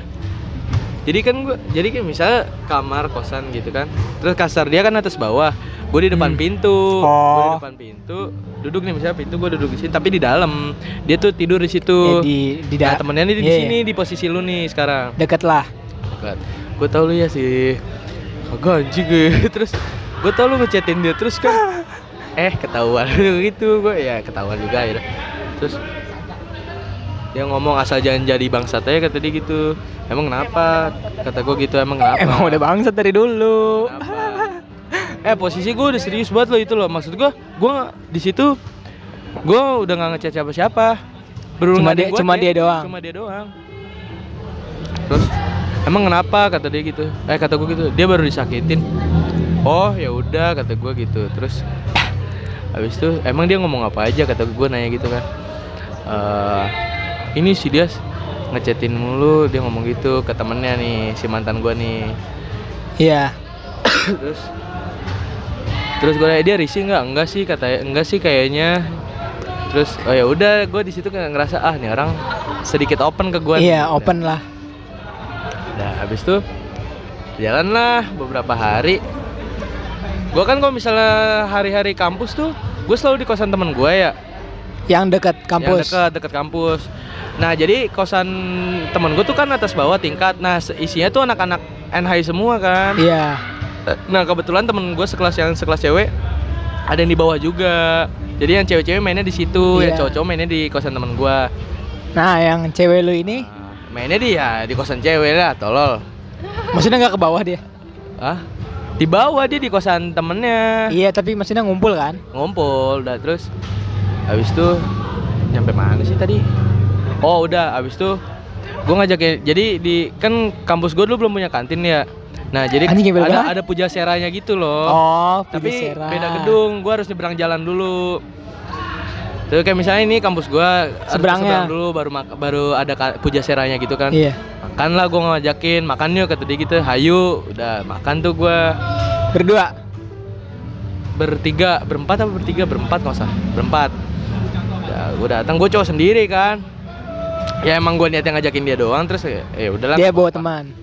Jadi kan gue jadi kan misalnya kamar kosan gitu kan. Terus kasar dia kan atas bawah. Gue di depan Hmm. pintu. Gue di Oh. depan pintu. Duduk nih misalnya pintu gue duduk di sini tapi di dalam. Dia tuh tidur di Ya, situ. di di Nah, temennya nih di Iya, sini di posisi lu nih sekarang. Deket lah. Gue tau lu ya sih. Agak anjing gue. Terus gue tau lu ngechatin dia terus kan. Eh ketahuan gitu gue ya ketahuan juga ya. Terus dia ngomong asal jangan jadi bangsat aja kata dia gitu. Emang kenapa? Kata gue gitu emang kenapa? Emang udah bangsat dari dulu. Eh posisi gue udah serius banget loh itu loh. Maksud gue, gue di situ gue udah nggak ngechat siapa siapa. Cuma dia- cuma dia doang. Cuma dia doang. Terus emang kenapa kata dia gitu? Eh kata gue gitu. Dia baru disakitin. Oh ya udah kata gue gitu. Terus habis itu emang dia ngomong apa aja kata gue nanya gitu kan. Eh ini si dia ngechatin mulu dia ngomong gitu ke temennya nih si mantan gue nih. Iya. terus terus gue dia risih nggak? Enggak sih kata enggak sih kayaknya. Terus oh ya udah gue di situ ngerasa ah nih orang sedikit open ke gue Iya, open lah. nah habis itu jalan lah beberapa hari. Gue kan kalau misalnya hari-hari kampus tuh gue selalu di kosan temen gue ya Yang dekat yang kampus. dekat dekat kampus nah jadi kosan temen gue tuh kan atas bawah tingkat nah isinya tuh anak-anak NHI semua kan Iya. Nah kebetulan temen gue sekelas yang sekelas cewek ada yang di bawah juga. Jadi yang cewek-cewek mainnya di situ, yang Iya. cowok-cowok mainnya di kosan temen gue. Nah, yang cewek lu ini mainnya di ya di kosan cewek lah, tolol. maksudnya nggak ke bawah dia? Ah, di bawah dia di kosan temennya Iya, tapi maksudnya ngumpul kan? ngumpul. Udah terus habis itu nyampe mana sih tadi? oh udah abis itu gue ngajakin jadi di kan kampus gue dulu belum punya kantin ya nah jadi Anjing, ada banget. ada puja seranya gitu loh Oh, tapi Pujasera. beda gedung gue harus nyebrang jalan dulu Terus kayak misalnya ini kampus gua Seberangnya. seberang dulu baru baru ada puja seranya gitu kan. Iya. Makan lah gua ngajakin, makan yuk kata dia gitu. Hayu, udah makan tuh gua Berdua. bertiga, berempat apa bertiga? Berempat nggak usah. Berempat. Ya, gua datang, gua cowok sendiri kan. Ya emang gua niatnya ngajakin dia doang terus ya, ya udahlah. Dia bawa teman.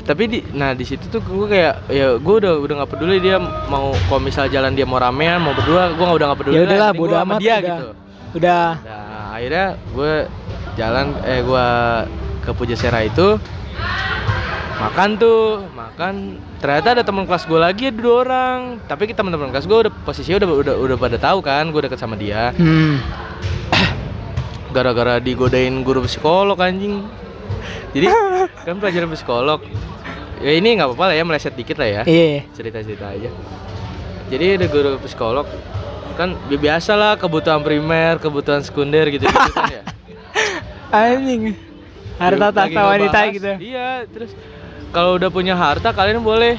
Tapi di nah di situ tuh gua kayak ya gua udah udah nggak peduli dia mau kalau misal jalan dia mau ramean mau berdua gua nggak udah nggak peduli Ya lah, udahlah, bodo amat dia udah. gitu Udah. nah akhirnya gue jalan eh gua ke Pujasera itu makan tuh makan. Ternyata ada teman kelas gue lagi ada dua orang. Tapi kita teman-teman kelas gue udah posisinya udah udah udah pada tahu kan gue deket sama dia. Hmm. gara-gara digodain guru psikolog anjing. Jadi kan pelajaran psikolog. Ya ini nggak apa-apa lah ya meleset dikit lah ya. Iya. cerita-cerita aja. Jadi ada guru psikolog kan bi- biasa lah kebutuhan primer kebutuhan sekunder gitu, -gitu kan ya. Anjing. Harta tahta wanita gitu. iya terus kalau udah punya harta kalian boleh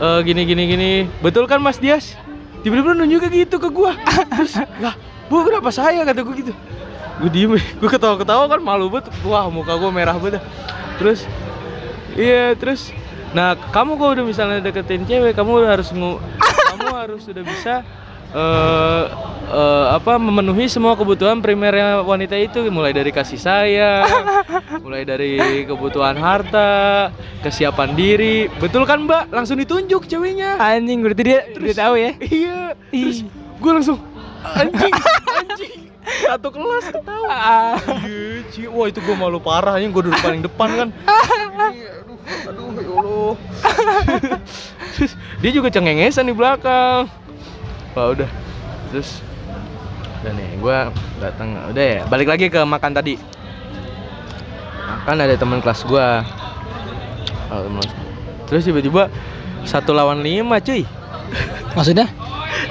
eh, gini gini gini. Betul kan Mas Dias? Tiba-tiba nunjuknya gitu ke gua. Terus lah bu kenapa saya? kata gua gitu. Gue diem gue ketawa-ketawa kan malu banget. Wah muka gua merah banget terus iya terus nah kamu kalau udah misalnya deketin cewek kamu harus ngu, kamu harus sudah bisa eh eh, apa memenuhi semua kebutuhan primernya wanita itu mulai dari kasih sayang mulai dari kebutuhan harta kesiapan diri betul kan mbak langsung ditunjuk ceweknya Anjing berarti dia dia tahu ya. iya terus gue langsung anjing anjing satu kelas ketawa Ah. Iya, Ci. Wah itu gue malu parah, ini gue duduk paling depan kan. Aduh, aduh, ya Allah. Terus dia juga cengengesan di belakang. Wah udah, terus udah nih, gue datang, udah ya. Balik lagi ke makan tadi. Makan ada teman kelas gue. Oh. Terus tiba-tiba satu lawan lima cuy Maksudnya?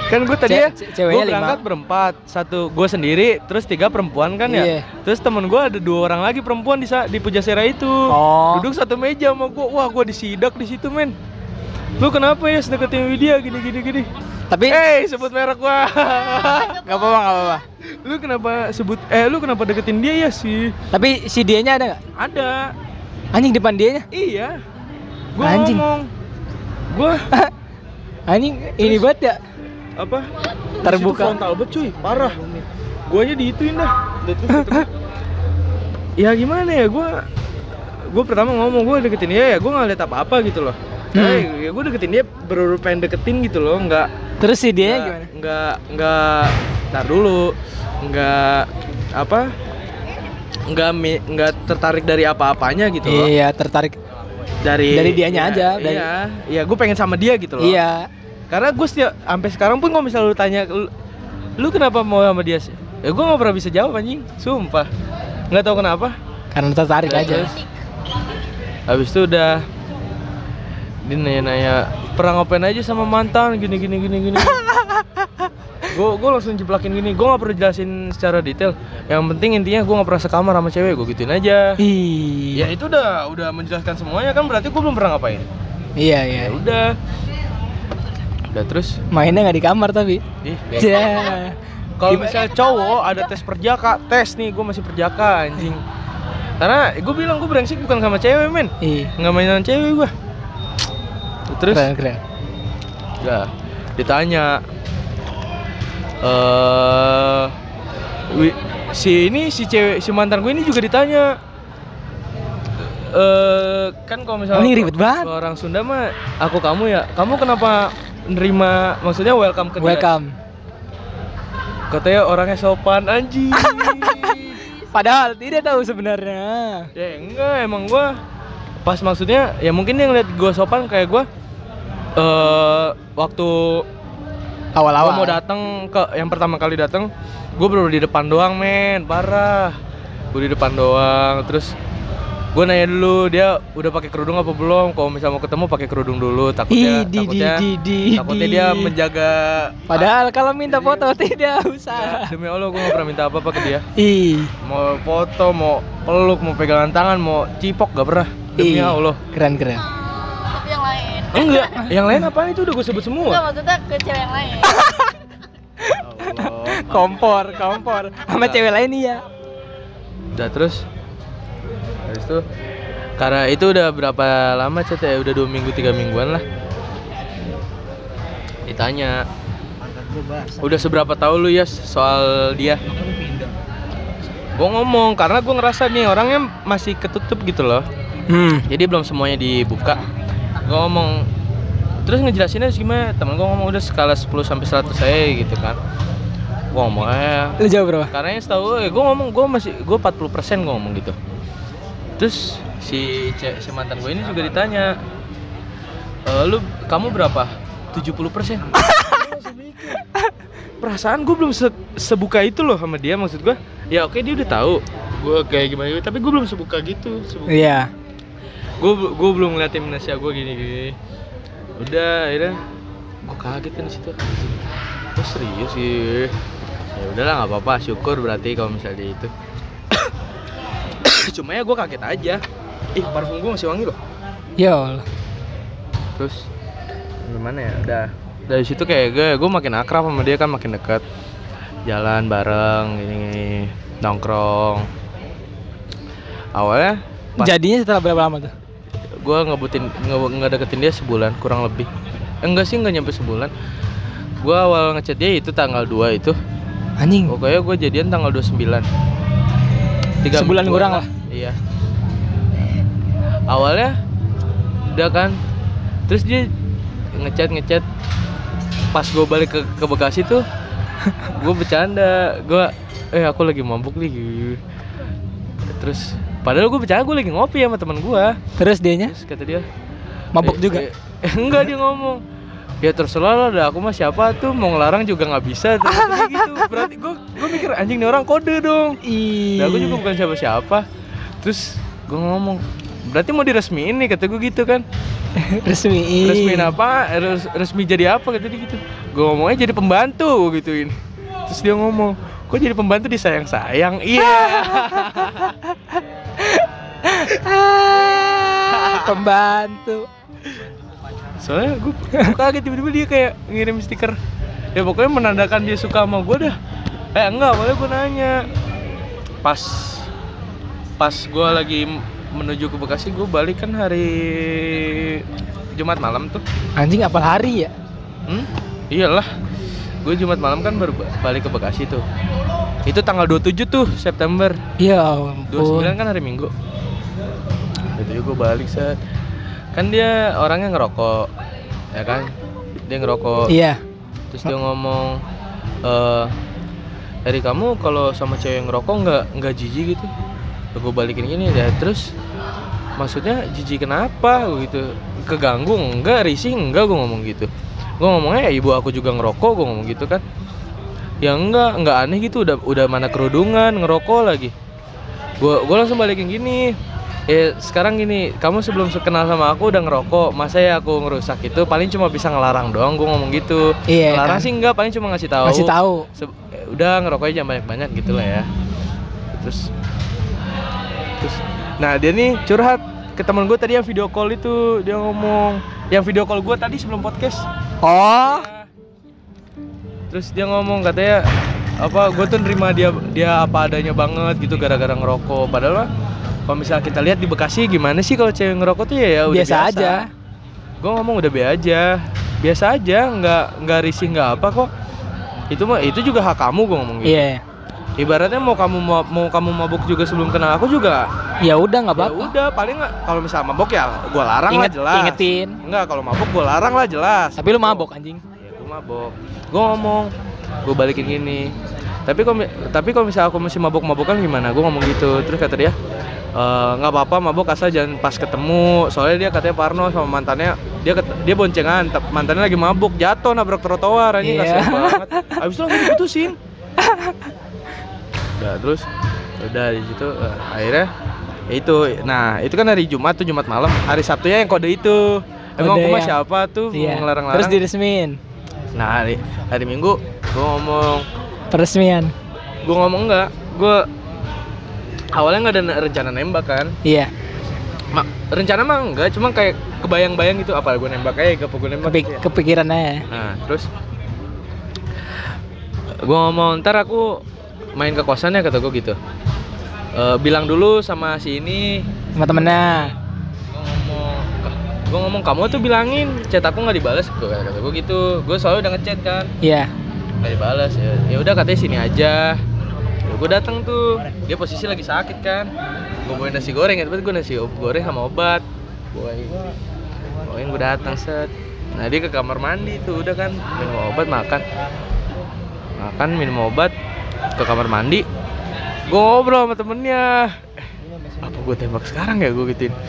kan gue tadi ya gue berangkat lima. berempat satu gue sendiri terus tiga perempuan kan ya Iya. terus temen gue ada dua orang lagi perempuan di di Pujasera itu Oh. duduk satu meja sama gue wah gue disidak di situ men lu kenapa ya deketin Widya? Gini gini gini. Tapi eh sebut merek gua. Nggak apa-apa nggak apa-apa. lu kenapa sebut eh lu kenapa deketin dia ya sih? Tapi si dianya ada nggak? ada. Anjing depan dianya. iya. Gua Anjing. ngomong. Gua Anjing ini banget ya. apa? Terbuka. Frontal banget cuy. Parah. Gua aja diituin dah. Ya gimana ya gua gua pertama ngomong gua deketin dia ya gua nggak lihat apa apa gitu loh Hmm. Eh, ya gua deketin dia baru pengen deketin gitu loh nggak Terus si dianya nggak gimana? nggak nggak tar dulu nggak apa nggak nggak tertarik dari apa-apanya gitu loh Iya tertarik. dari Dari dianya iya, aja, dari- iya iya gue pengen sama dia gitu loh Iya. karena gue setiap sampai sekarang pun kalau misalnya lu tanya lu, lu kenapa mau sama dia sih ya gue nggak pernah bisa jawab anjing sumpah nggak tahu kenapa Karena tertarik aja. habis itu udah dia nanya-nanya pernah ngapain aja sama mantan? Gini gini gini gini. Gue gue langsung jeplakin gini. Gue nggak perlu jelasin secara detail. Yang penting intinya gue nggak pernah sekamar sama cewek gue gituin aja. Ih. ya itu udah udah menjelaskan semuanya kan berarti gue belum pernah ngapain. Iya iya. ya udah. Udah terus? Mainnya nggak di kamar tapi. ih Ya. kalau misalnya cowok ada tes perjaka tes nih gue masih perjaka anjing. Karena gue bilang gue brengsek bukan sama cewek men. Nggak main sama cewek gue terus Keren keren. udah ditanya eh wi- si ini si cewek si mantan gue ini juga ditanya eh kan kalau misalnya Oh, ini ribet banget. orang Sunda mah aku kamu ya kamu kenapa nerima maksudnya welcome ke dia Welcome. katanya orangnya sopan anjing Padahal tidak tahu sebenarnya. ya enggak emang gua pas maksudnya ya mungkin dia ngeliat gua sopan kayak gua eh waktu Awal-awal. Mau datang ke yang pertama kali datang, gue baru di depan doang men, parah. Gue di depan doang, terus gue nanya dulu dia udah pakai kerudung apa belum kalau misalnya mau ketemu pakai kerudung dulu takutnya di, di, takutnya di, di, takutnya di. dia menjaga Padahal kalau minta foto tidak usah. demi allah gue gak pernah minta apa apa ke dia Ih, mau foto mau peluk mau pegangan tangan mau cipok gak pernah demi Ih. allah keren keren. Tapi yang lain. enggak yang lain apaan itu udah gue sebut semua Enggak maksudnya ke cewek yang lain. Allah. Kompor, kompor. Sama cewek lain iya. udah terus habis itu karena itu udah berapa lama chat ya udah dua minggu tiga mingguan lah ditanya udah seberapa tahu lu ya soal dia gue ngomong karena gue ngerasa nih orangnya masih ketutup gitu loh Hmm. jadi belum semuanya dibuka. Gue ngomong terus ngejelasinnya gimana? Temen gue ngomong udah skala 10 sampai 100 saya gitu kan. Gue ngomong eh Lu jawab berapa? karena yang setahu gue gue ngomong gue masih gue 40 persen gue ngomong gitu. Terus si si mantan gue ini juga ditanya "Eh, lu kamu berapa? 70 persen. Perasaan gue belum se- sebuka itu loh sama dia maksud gue ya oke dia udah tahu gue kayak gimana tapi gue belum sebuka gitu sebuka. Iya. Gue gue belum ngeliatin Indonesia gue gini gini udah akhirnya gue kaget kan di situ. Oh serius sih ya udahlah nggak apa-apa. Syukur berarti kalau misalnya itu. Cuma ya gue kaget aja. Ih parfum gue masih wangi loh. Ya Allah. terus gimana ya? Udah. Dari situ kayak gue gue makin akrab sama dia kan makin dekat jalan bareng gini nongkrong. Awalnya pas Jadinya setelah berapa lama tuh? Gue ngebutin nge, ngedeketin dia sebulan kurang lebih. Eh, enggak sih nggak nyampe sebulan. Gue awal ngechat dia itu tanggal 2 itu. Anjing. pokoknya gue jadian tanggal 29 Tiga Sebulan kurang lah. iya. Awalnya udah kan. Terus dia ngechat ngechat. Pas gue balik ke, ke Bekasi tuh gue bercanda. Gue eh aku lagi mabuk nih. Gitu. terus padahal gue bercanda gue lagi ngopi sama teman gue Terus dianya? Terus kata dia mabuk "Eh, juga. eh, Enggak dia ngomong. Ya terserah lah dah. Aku mah siapa tuh? Mau ngelarang juga nggak bisa terus gitu. Berarti gue gue mikir anjing nih orang kode dong. Ih. Nah, aku juga bukan siapa-siapa. Terus gue ngomong berarti mau diresmiin nih kata gue gitu kan. Resmi. resmiin apa? Res- resmi jadi apa? kata dia gitu. Gue ngomongnya jadi pembantu gituin. Terus dia ngomong kok jadi pembantu disayang sayang iya. Pembantu. soalnya gue kaget tiba-tiba dia kayak ngirim stiker. Ya pokoknya menandakan dia suka sama gue dah. Eh enggak boleh gue nanya. Pas pas gue lagi menuju ke Bekasi gue balik kan hari Jumat malam tuh. Anjing apal hari ya? hmm? iyalah gue Jumat malam kan baru ba- balik ke Bekasi tuh. Itu tanggal 27 tuh September. Ya ampun. 29 kan hari Minggu. Itu gue balik set kan dia orangnya ngerokok ya kan? Dia ngerokok. Iya. terus dia ngomong eh Eri kamu kalau sama cewek yang ngerokok nggak nggak jijik gitu? Gue balikin gini ya. Terus maksudnya jijik kenapa? Gitu. Keganggu enggak risih enggak? Gue ngomong gitu gue ngomongnya ya ibu aku juga ngerokok gue ngomong gitu kan. Ya enggak enggak aneh gitu udah udah mana kerudungan ngerokok lagi. Gue gue langsung balikin gini. Eh sekarang gini kamu sebelum kenal sama aku udah ngerokok masa ya aku ngerusak itu? Paling cuma bisa ngelarang doang gue ngomong gitu. Iya, ngelarang kan? sih enggak paling cuma ngasih tahu. Masih tahu. Se- eh, udah ngerokoknya jangan banyak-banyak gitu lah ya. Terus terus. Nah dia nih curhat ke temen gue tadi yang video call itu dia ngomong yang video call gue tadi sebelum podcast. Oh. terus dia ngomong katanya apa gue tuh nerima dia dia apa adanya banget gitu gara-gara ngerokok. Padahal mah kalau misalnya kita lihat di Bekasi gimana sih kalau cewek ngerokok tuh ya, ya udah Biasa aja. gue ngomong udah be aja biasa aja nggak nggak risih nggak apa kok. Itu mah itu juga hak kamu gue ngomong gitu. Iya. Ibaratnya mau kamu mau, mau kamu mabuk juga sebelum kenal aku juga Ya udah nggak ya apa-apa. udah paling nggak kalau misalnya mabuk ya gue larang Inget, lah jelas. ingetin. enggak kalau mabuk gue larang lah jelas. Tapi lu mabok anjing. ya gue mabok gue ngomong gue balikin gini. Tapi kalau tapi kalau misalnya aku masih mabok mabokan gimana? Gue ngomong gitu. Terus kata dia "Eh, nggak apa-apa mabok asal jangan pas ketemu. Soalnya dia katanya Parno sama mantannya. Dia ket- dia boncengan mantannya lagi mabuk. Jatuh nabrak trotoar anjing Iya. kasihan banget. Habis itu langsung diputusin udah terus udah di situ eh, akhirnya Ya itu, nah itu kan hari Jumat tuh Jumat malam, hari Sabtunya yang kode itu. Emang Kode aku mah yang- siapa tuh Iya. ngelarang-larang? Terus diresmin. Nah hari, hari Minggu gue ngomong, Peresmian. gue ngomong enggak, gue awalnya nggak ada rencana nembak kan, Iya. Ma, rencana mah enggak, cuma kayak kebayang-bayang gitu apa gue nembak aja, apa gue nembak. Kepik ya. kepikiran aja. Nah terus gue ngomong ntar aku main ke kosannya kata gue gitu. Eh, bilang dulu sama si ini. Sama temennya. gue ngomong gue ngomong kamu tuh bilangin chat aku nggak dibalas gue kata gue gitu. Gue selalu udah ngechat kan. Iya. nggak dibalas ya. Ya udah katanya sini aja. Ya, gue datang tuh. Dia posisi lagi sakit kan. Gue bawain nasi goreng ya. Gue nasi goreng sama obat. Bawain. Bawain gue datang set. Nah dia ke kamar mandi tuh udah kan. Minum obat makan. Makan minum obat ke kamar mandi. Gue ngobrol sama temennya. Eh, apa gue tembak sekarang ya gue gituin?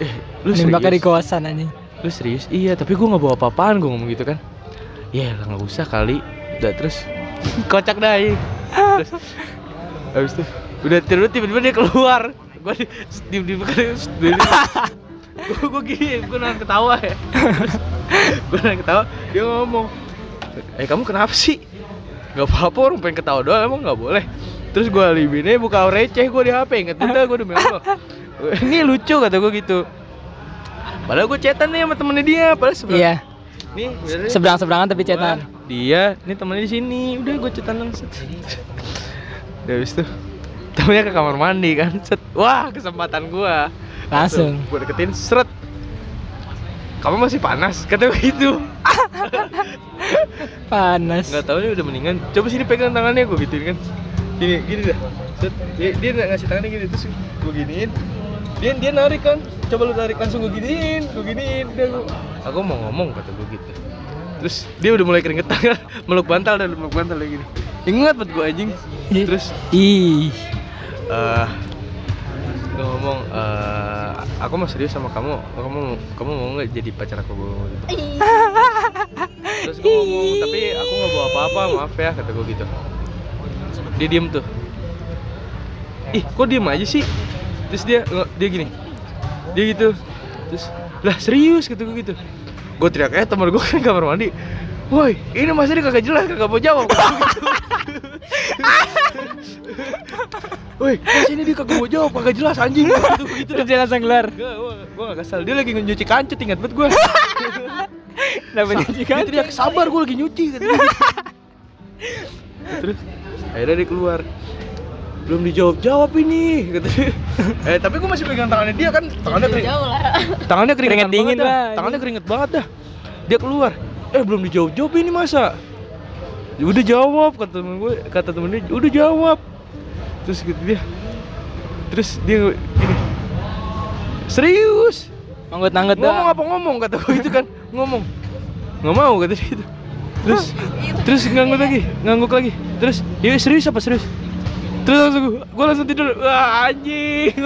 Eh lu Nembaknya di serius kosan anjing. lu serius? Iya tapi gue nggak bawa apa-apaan gue ngomong gitu kan. Ya lah nggak usah kali. Udah terus? Kocak dah iya. terus? Habis itu udah terus tiba-tiba dia keluar. Gue di diem diem kan gue gue gini gue nahan ketawa ya. Gue nahan ketawa dia ngomong eh kamu kenapa sih nggak apa-apa orang pengen ketawa doang emang nggak boleh. Terus gue alibinnya buka receh gue di HP inget udah gue demi Allah ini lucu kata gue gitu. Padahal gue chatan nih sama temennya dia padahal sebenernya Iya. nih benernya Seberang-seberangan tapi chatan. Wah, dia ini temennya di sini. Udah gue chatan langsung udah habis itu temennya ke kamar mandi kan set. Wah kesempatan gua. Langsung. gue deketin seret kamu masih panas? Kata gitu. Panas. nggak tahu nih udah mendingan. Coba sini pegang tangannya gue gituin kan. Gini gini dah. Set. Dia, dia nggak ngasih tangannya gini terus gue giniin. Dia dia narik kan. Coba lu tarik langsung gue giniin gue giniin. Dia gua- aku mau ngomong kata gue gitu. Terus dia udah mulai keringetan kan. Meluk bantal dan meluk bantal kayak gini. Ingat buat gue anjing. Terus Ih. eh gue ngomong eh aku mau serius sama kamu. Kamu kamu mau nggak jadi pacar aku? Gitu. Terus gue ngomong tapi aku nggak bawa apa-apa maaf ya kata gue gitu. Dia diem tuh. Ih kok diem aja sih? Terus dia dia gini. Dia gitu. Terus lah serius kata gue gitu. Gue teriak eh temen gue kan kamar mandi woi ini masa dia kagak jelas kagak mau jawab gitu. Woi, mas ini dia kagak mau jawab, kagak jelas anjing gitu gitu. Dia langsung gua, gua gak kesal. Dia lagi nyuci kancut, ingat banget gua. Kenapa nyuci Dia kan? teriak, sabar gua lagi nyuci dia. Terus akhirnya dia keluar. Belum dijawab-jawab ini kata dia. Eh, tapi gua masih pegang tangannya dia kan, tangannya kering. Tangannya keringetan Keringet dingin lah. Tangannya keringet banget dah. Dia keluar. Eh, belum dijawab-jawab ini masa? Ya udah jawab kata temen gue, kata temen dia, udah jawab. Terus gitu dia. Terus dia gini. Serius? Anggut-anggut ngomong dah. apa ngomong kata gue itu kan ngomong nggak mau kata dia gitu terus terus ngangguk lagi ngangguk lagi terus dia serius apa serius terus langsung gue, gue langsung tidur wah anjing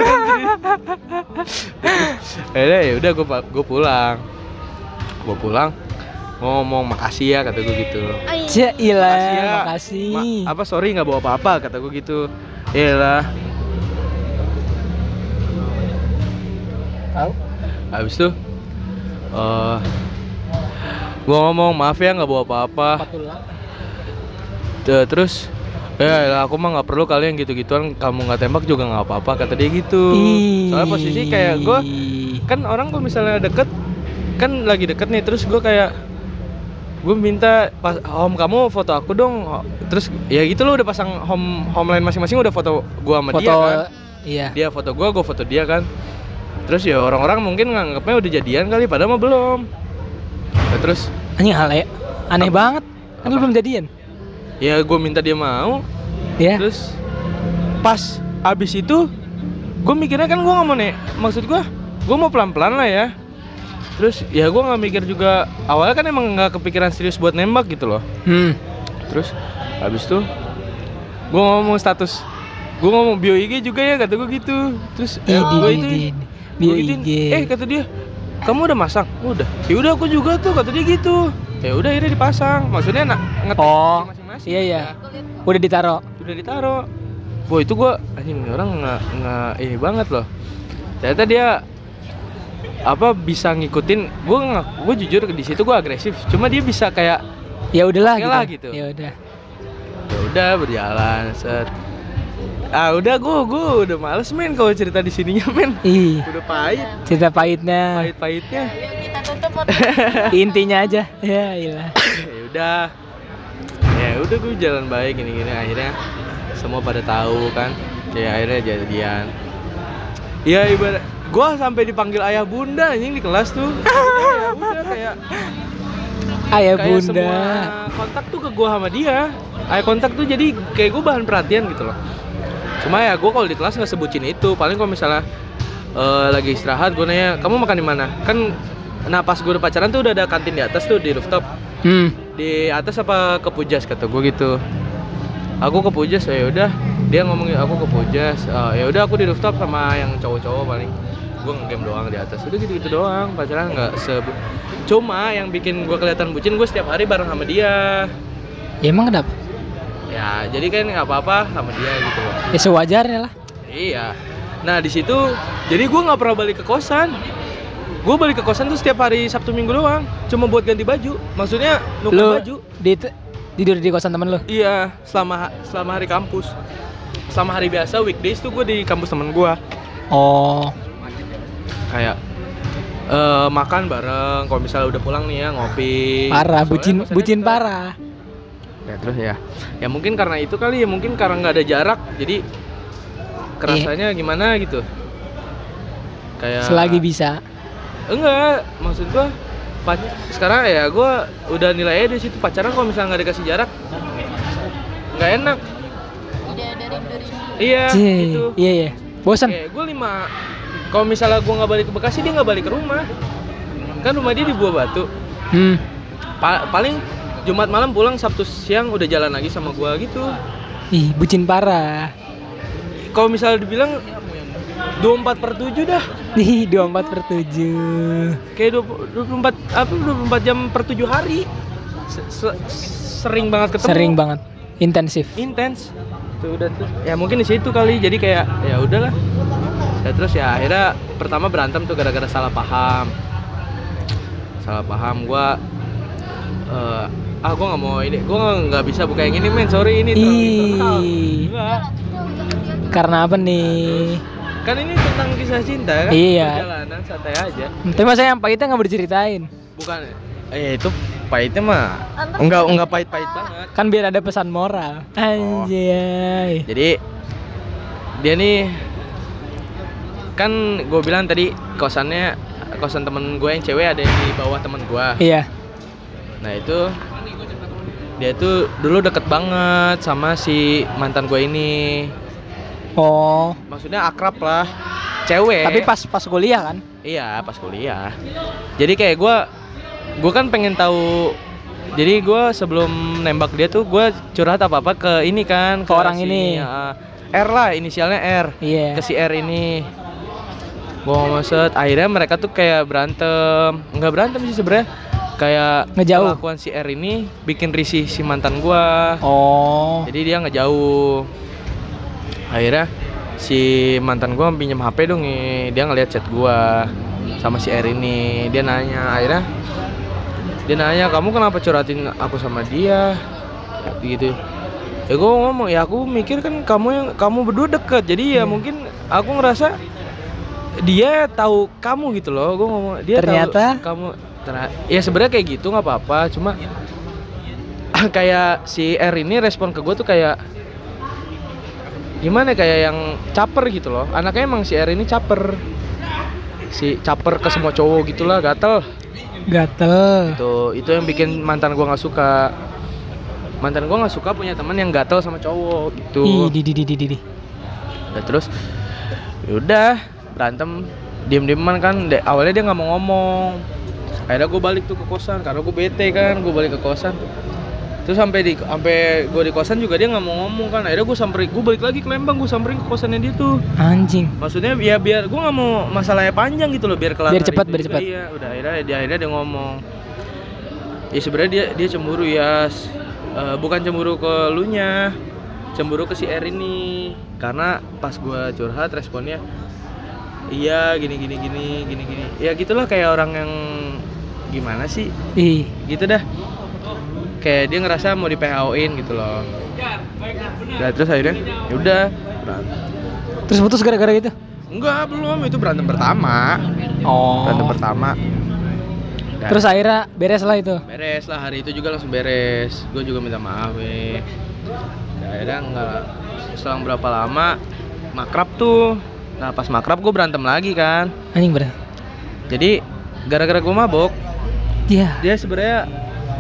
akhirnya ya udah gue gue pulang gue pulang ngomong makasih ya kata gue gitu. Ai. Cia ilah, makasih ya. makasih. Ma- apa sorry nggak bawa apa-apa kata gue gitu. Iyalah Tahu? habis itu eh gua ngomong maaf ya nggak bawa apa-apa. Te- terus ya elah, aku mah nggak perlu kalian gitu-gituan kamu nggak tembak juga nggak apa-apa kata dia gitu. Soalnya posisi kayak gua kan orang kalau misalnya deket kan lagi deket nih terus gua kayak gue minta pas home kamu foto aku dong terus ya gitu loh udah pasang home home line masing-masing udah foto gua sama foto dia kan iya. dia foto gua gua foto dia kan terus ya orang-orang mungkin nganggapnya udah jadian kali padahal mah belum Nah, terus Anjing ale. Aneh banget. Kan lu Apa? belum jadian. ya gue minta dia mau Ya. terus pas abis itu gue mikirnya kan gue nggak mau nih maksud gue gue mau pelan-pelan lah ya terus ya gue nggak mikir juga awalnya kan emang nggak kepikiran serius buat nembak gitu loh Hmm. terus habis itu gue ngomong status gue ngomong bio IG juga ya kata gue gitu terus eh, gue itu bio IG. eh kata dia kamu udah masang udah ya udah aku juga tuh kata dia gitu ya udah akhirnya dipasang maksudnya nak ngetek Oh, masing-masing iya, iya. ya. Lihat kok. Udah ditaro. udah ditaro Wah itu gue anjing orang nggak nggak ini banget loh. Ternyata dia apa bisa ngikutin gue gue jujur di situ gue agresif. Cuma dia bisa kayak Ya udahlah lah gitu. Ya udah. ya udah berjalan set. Ah udah gue gue udah males men kalau cerita di sininya men. Ih, Udah pahit cerita pahitnya. kita tutup Mot. Intinya aja. Ya ilah. ya udah ya udah gue jalan baik gini gini akhirnya semua pada tahu kan ya akhirnya jadian ya ibarat gue sampai dipanggil ayah bunda anjing di kelas tuh. Ya udah kayak. Ayah kayak bunda. semua kontak tuh ke gue sama dia. Ayah kontak tuh jadi kayak gue bahan perhatian gitu loh. Cuma ya gue kalau di kelas nggak sebutin itu. Paling kalau misalnya eh, lagi istirahat gue nanya kamu makan di mana? Kan nah pas gue udah pacaran tuh udah ada kantin di atas tuh di rooftop. Hmm. di atas apa ke Pujas kata gue gitu. Aku ke Pujas ya udah. Dia ngomongin aku ke Pujas. "Ah, ya udah aku di rooftop sama yang cowok-cowok paling gue ngegame doang di atas udah gitu-gitu doang pacaran nggak se cuma yang bikin gue kelihatan bucin gue setiap hari bareng sama dia Ya emang kenapa? ya jadi kan nggak apa-apa sama dia gitu loh Ya sewajarnya lah. iya nah di situ jadi gue nggak pernah balik ke kosan gue balik ke kosan tuh setiap hari Sabtu Minggu doang cuma buat ganti baju maksudnya nuker baju di tidur di kosan temen lu. Iya, selama selama hari kampus. Selama hari biasa weekdays tuh gue di kampus temen gue. Oh. Kayak eh makan bareng. Kalau misalnya udah pulang nih ya ngopi. Parah, Soalnya bucin bucin deket. parah. Ya terus ya. Ya mungkin karena itu kali ya, mungkin karena nggak ada jarak. Jadi kerasanya gimana gitu. Kayak Selagi bisa. Enggak, maksud gua pac- sekarang ya gua udah nilainya di situ pacaran kalau misalnya nggak dikasih jarak nggak enak. Udah. Iya, Cie, gitu. Iya iya. Bosan. Kayak gue lima Kalau misalnya gue nggak balik ke Bekasi Dia nggak balik ke rumah Kan rumah dia di Buah Batu Hmm. Pa- Paling Jumat malam pulang Sabtu siang udah jalan lagi sama gue gitu Ih, bucin parah. Kalau misalnya dibilang 24 per 7 dah Nih, 24 per 7. Kayak 20 24 apa 24 jam per 7 hari Se- se- Sering banget ketemu Sering banget. Intensif. intens tuh udah tuh ya mungkin di situ kali jadi kayak ya udahlah ya terus ya akhirnya pertama berantem tuh gara-gara salah paham salah paham gua eh ah gua nggak mau ini gua nggak bisa buka yang ini men sorry ini terlalu. Karena apa nih? kan ini tentang kisah cinta kan Iya. perjalanan santai aja Tapi masa yang pahitnya nggak diceritain? bukan eh itu pahitnya mah enggak enggak pahit-pahit banget Kan biar ada pesan moral. Anjay. Jadi dia nih kan gue bilang tadi kosannya kosan temen gue yang cewek ada yang di bawah temen gue. Iya. Nah itu dia tuh dulu deket banget sama si mantan gue ini. Oh. Maksudnya akrab lah, cewek. Tapi pas pas kuliah kan? Iya pas kuliah. Jadi kayak gue gue kan pengen tahu. Jadi gue sebelum nembak dia tuh gue curhat apa apa ke ini kan Ke orang si, ini. uh, R lah inisialnya R. Iya. ke si R ini gue set akhirnya mereka tuh kayak berantem. Nggak berantem sih sebenarnya. Kayak Ngejauh. kelakuan si R ini bikin risih si mantan gua. Oh. jadi dia ngejauh. Akhirnya si mantan gua pinjam HP dong nih dia ngeliat chat gua sama si R ini. Dia nanya akhirnya dia nanya kamu kenapa curhatin aku sama dia? Gitu. Ya gue ngomong ya aku mikir kan kamu yang kamu berdua deket. Jadi ya mungkin aku ngerasa dia tahu kamu gitu loh gue ngomong dia tahu Ternyata? kamu ternyata ya sebenarnya kayak gitu nggak apa-apa cuma kayak si R ini respon ke gue tuh kayak gimana ya, kayak yang caper gitu loh anaknya emang si R ini caper si caper ke semua cowok gitulah gatel Gatel. itu itu yang bikin mantan gua nggak suka mantan gua nggak suka punya teman yang gatel sama cowok gitu Ih, di di di di di. di. Ya, terus udah berantem diem dieman kan De- awalnya dia nggak mau ngomong. Akhirnya gue balik tuh ke kosan karena gue bete kan gue balik ke kosan. Terus sampai di sampai gue di kosan juga dia nggak mau ngomong kan. Akhirnya gue samperin gue balik lagi ke Lembang gue samperin ke kosannya dia tuh. Anjing. maksudnya ya biar gue nggak mau masalahnya panjang gitu loh biar kelar Biar cepat, biar cepat. iya udah akhirnya dia akhirnya dia ngomong. Ya sebenarnya dia dia cemburu ya eh, bukan cemburu ke lu nya cemburu ke si R ini karena pas gua curhat responnya iya gini gini gini gini gini. Ya gitulah kayak orang yang gimana sih? Ih, gitu dah. Kayak dia ngerasa mau di PHO-in gitu loh. Nah, terus akhirnya ya udah terus putus gara-gara gitu? enggak belum. Itu berantem pertama. Oh. berantem pertama. Dan Terus akhirnya beres lah itu. beres lah. Hari itu juga langsung beres. Gue juga minta maaf weh akhirnya nggak selang berapa lama makrab tuh nah pas makrab gue berantem lagi kan. Anjing bener. jadi gara-gara gue mabok Iya. dia sebenarnya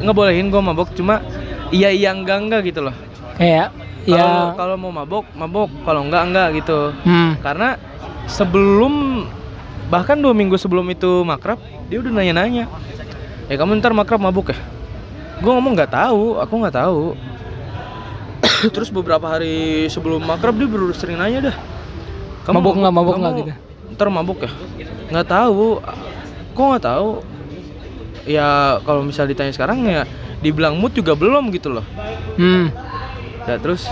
ngebolehin gue mabok cuma iya iya enggak enggak gitu loh. Kayak kalau ya kalau mau mabok mabok. Kalau enggak enggak gitu. Hmm. karena sebelum bahkan dua minggu sebelum itu makrab dia udah nanya-nanya ya kamu ntar makrab mabuk ya? Gue ngomong nggak tahu aku nggak tahu. Terus beberapa hari sebelum makrab dia baru sering nanya dah Mabuk nggak, mabuk kamu nggak gitu? ntar mabuk ya? Nggak tahu kok nggak tahu? Ya kalau misal ditanya sekarang ya dibilang mood juga belum gitu loh. Hmm. Nah terus?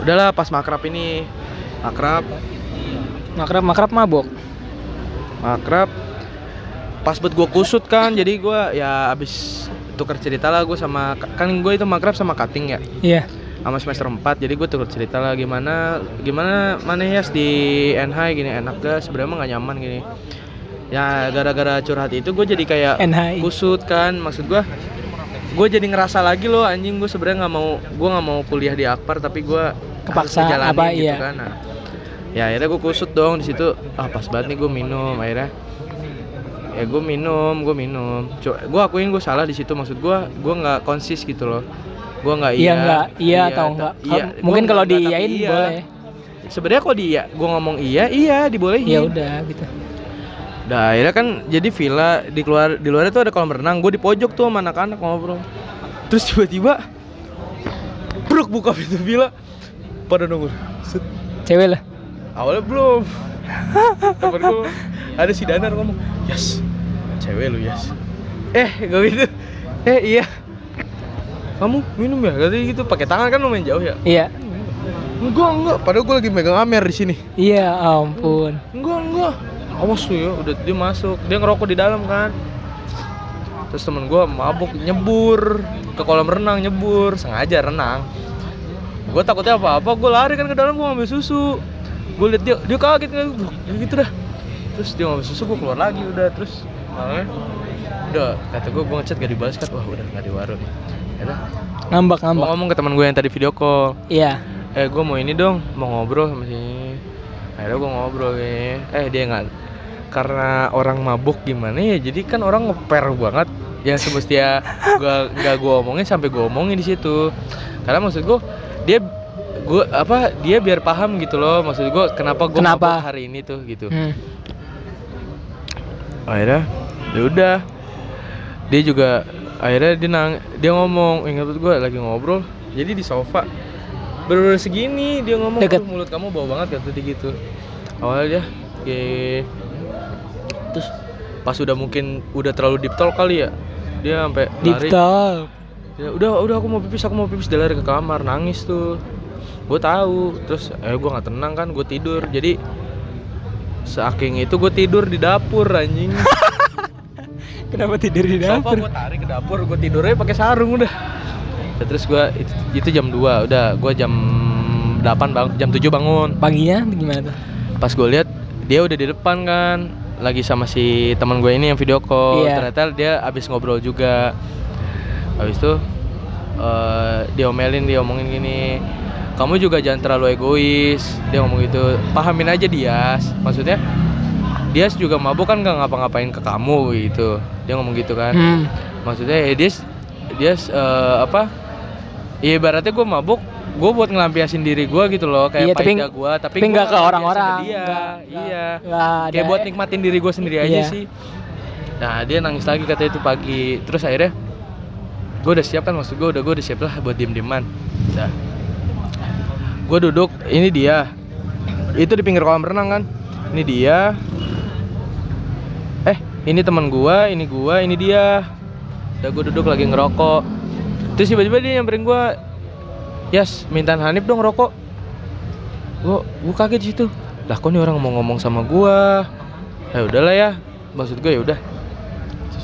Udahlah pas makrab ini. Makrab. Makrab makrab mabok. makrab. Pas buat gue kusut kan jadi gue ya abis tukar cerita lah gue sama kan gue itu makrab sama cutting ya? Iya. Sama semester 4 jadi gue tukar cerita lah gimana gimana mana ya di NH gini enak gak sebenarnya emang gak nyaman gini ya gara-gara curhat itu gue jadi kayak NHI. kusut kan maksud gue gue jadi ngerasa lagi loh anjing gue sebenarnya nggak mau gue nggak mau kuliah di Akpar tapi gue Kepaksa, apa, gitu iya. kan nah, ya akhirnya gue kusut dong di situ ah pas banget nih gue minum akhirnya ya gue minum gue minum gue akuin gue salah di situ maksud gue gue nggak konsis gitu loh gue nggak Iya iya enggak, iya atau ta- enggak. iya Mungkin kalau diiyain iya. boleh. sebenarnya kalau dia gue ngomong iya iya dibolehin Ya udah gitu. Nah akhirnya kan jadi villa di keluar di luar itu ada kolam renang. Gue di pojok tuh sama anak-anak ngobrol. Terus tiba-tiba bruk buka pintu villa pada nunggu. Set. Cewek lah. Awalnya belum. Temen gue ada si Danar ngomong, yes, cewek lu yes. Eh gak gitu. Eh iya. Kamu minum ya? Katanya gitu pakai tangan kan lumayan jauh ya. Iya. Enggak enggak. Padahal gue lagi megang amer di sini. Iya ampun. Enggak, enggak. Awas tuh ya, udah dia masuk. Dia ngerokok di dalam kan. Terus temen gua mabuk nyebur ke kolam renang nyebur, sengaja renang. Gue takutnya apa-apa, gue lari kan ke dalam gue ngambil susu. Gue liat dia, dia kaget kan, "Bro, gitu dah. Terus dia ngambil susu, gue keluar lagi udah terus. Malamnya, udah kata gue, gue ngechat gak dibalas kan, wah udah gak di warung. Ngambak ngambak. ngomong ke teman gue yang tadi video call, Iya. eh gue mau ini dong mau ngobrol sama si akhirnya gue ngobrol ya. Eh dia nggak karena orang mabuk gimana ya jadi kan orang ngeper banget. Yang semestinya gue nggak gue omongin sampai gue omongin di situ. Karena maksud gue dia gue apa dia biar paham gitu loh. Maksud gue kenapa gue Kenapa? hari ini tuh gitu. Hmm. akhirnya ya udah. Dia juga akhirnya dia nang dia ngomong ingat gue lagi ngobrol. Jadi di sofa. Baru segini dia ngomong Deket. "Aduh, mulut kamu bau banget kata dia gitu. Awalnya dia kayak terus pas udah mungkin udah terlalu deep talk kali ya dia sampai Deep lari. talk. dia, udah udah aku mau pipis aku mau pipis. Dia lari ke kamar nangis tuh. Gue tahu. Terus eh gue nggak tenang kan gue tidur. Jadi saking itu gue tidur di dapur anjing Kenapa tidur di sofa dapur? gue tarik ke dapur gue tidurnya pakai sarung udah. Ya, terus gue itu, itu jam 2 udah. Gue jam 8 bang jam 7 bangun. Paginya gimana tuh? pas gue lihat dia udah di depan kan. Lagi sama si teman gue ini yang video call. Iya. ternyata dia abis ngobrol juga. Habis itu eh dia omelin dia omongin gini kamu juga jangan terlalu egois. Dia ngomong gitu pahamin aja dia maksudnya dia juga mabuk kan gak ngapa-ngapain ke kamu gitu. Dia ngomong gitu kan. Hmm. maksudnya ya dia dia eh, apa? Ya ibaratnya gue mabuk gue buat ngelampiasin diri gue gitu loh kayak Iya, tapi- pahitnya gue tapi, tapi nggak ke orang-orang. dia. Nggak- iya. Nggak ada. kayak buat nikmatin diri gue sendiri aja Iya. sih. Nah dia nangis lagi katanya itu pagi. Terus akhirnya gue udah siap kan maksud gue udah gue udah siap lah buat diem dieman nah gue duduk ini dia. Itu di pinggir kolam renang kan. Ini dia eh ini teman gua ini gua ini dia. Udah gue duduk lagi ngerokok. Terus tiba-tiba dia nyamperin gua. Yas mintaan Hanif dong rokok. Gua gua kaget situ. Lah kok nih orang mau ngomong sama gua? Ya udahlah ya. Maksud gue ya udah.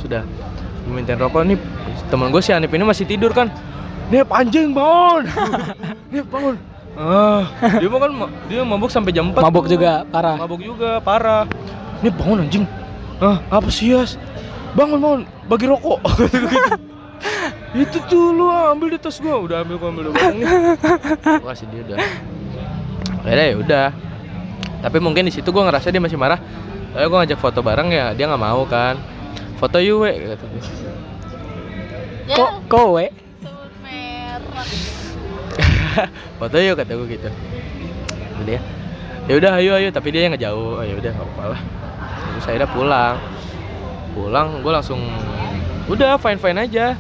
Sudah. Gua mintain rokok nih teman gue si Hanif ini masih tidur kan? Nip anjing bangun. Nip bangun. Ah dia mau kan dia mabuk sampai jam 4 Mabuk tuh. juga parah. mabuk juga parah. Nip bangun anjing ah apa sih Yas? Bangun bangun bagi rokok. Gua gitu. itu tuh lu ambil di tas gua. Udah ambil gua ambil udah gua kasih dia udah. Akhirnya ya udah. Tapi mungkin di situ gua ngerasa dia masih marah. Ayo gua ngajak foto bareng ya dia nggak mau kan. Foto yuk we kata. Ya, Kok kowe? foto yuk kata gue gitu. Udah. Dia ya udah ayo ayo. Tapi dia yang ngejauh. Oh, ya udah nggak apa lah terus akhirnya pulang pulang gue langsung udah fine fine aja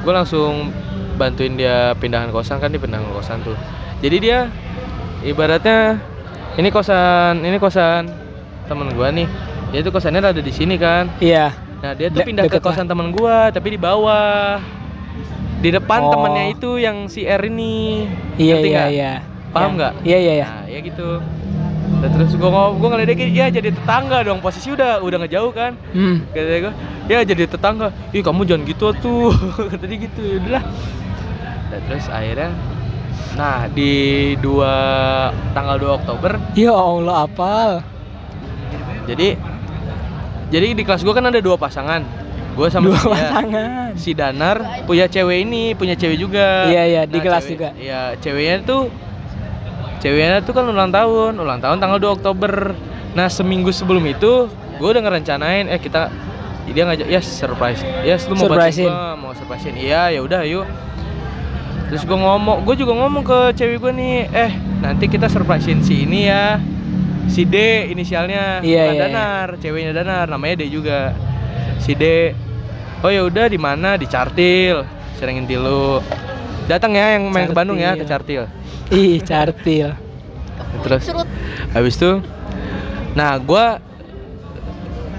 gue langsung bantuin dia pindahan kosan kan dia pindahan kosan tuh jadi dia ibaratnya ini kosan ini kosan temen gue nih dia tuh kosannya ada di sini kan Iya. Nah dia tuh De- pindah ke kosan teman gua, tapi di bawah. Di depan Oh. temennya itu yang si R ini. Iya iya iya. Paham Yang- nggak? Iya iya iya. Nah ya gitu. Nah, terus gua ngomong, gua ngeledekin, ya jadi tetangga dong. Posisi udah udah ngejauh kan. Hmm. Kata gua, ya jadi tetangga. Ih kamu jangan gitu tuh. Kata dia gitu. Ya udahlah. Nah, terus akhirnya Nah, di dua tanggal 2 Oktober, Ya Allah apal. jadi jadi di kelas gua kan ada dua pasangan. Gua sama Dua dia. pasangan. si Danar punya cewek ini, punya cewek juga. Iya, iya, di kelas cewek- juga. Iya, ceweknya tuh ceweknya tuh kan ulang tahun, ulang tahun tanggal 2 Oktober. Nah, seminggu sebelum itu gue udah ngerencanain eh kita dia ngajak ya surprise. Ya, lu mau Surprisein. gua, mau surprisein. Iya, ya udah yuk. Terus gue ngomong, gue juga ngomong ke cewek gue nih, eh nanti kita surprisein si ini ya, si D inisialnya, Iya, bukan iya, iya. Danar, ceweknya Danar, namanya D juga, si D. Oh ya udah di mana di Cartil, seringin tilu. Datang ya yang main ke Bandung ya ke Cartil. Ih, cartil. Terus habis itu, nah gue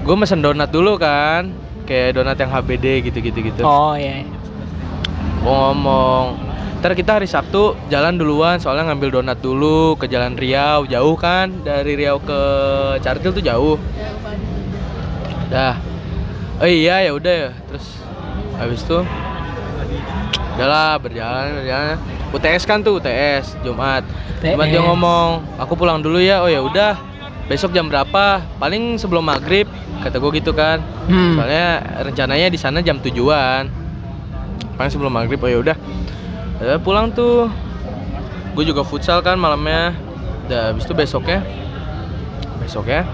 gue mesen donat dulu kan, kayak donat yang HBD gitu-gitu gitu. Oh iya. Gue ngomong, ntar kita hari Sabtu jalan duluan soalnya ngambil donat dulu ke Jalan Riau jauh kan dari Riau ke Cartil tuh jauh. Dah. Oh iya ya udah ya. Terus habis itu udahlah berjalan berjalan. UTS kan tuh UTS Jumat. Jumat dia ngomong, aku pulang dulu ya. Oh ya udah. Besok jam berapa? Paling sebelum maghrib kata gue gitu kan. Hmm. Soalnya rencananya di sana jam tujuan. Paling sebelum maghrib. Oh ya udah. Udah pulang tuh. Gue juga futsal kan malamnya. Udah habis itu besoknya. Besoknya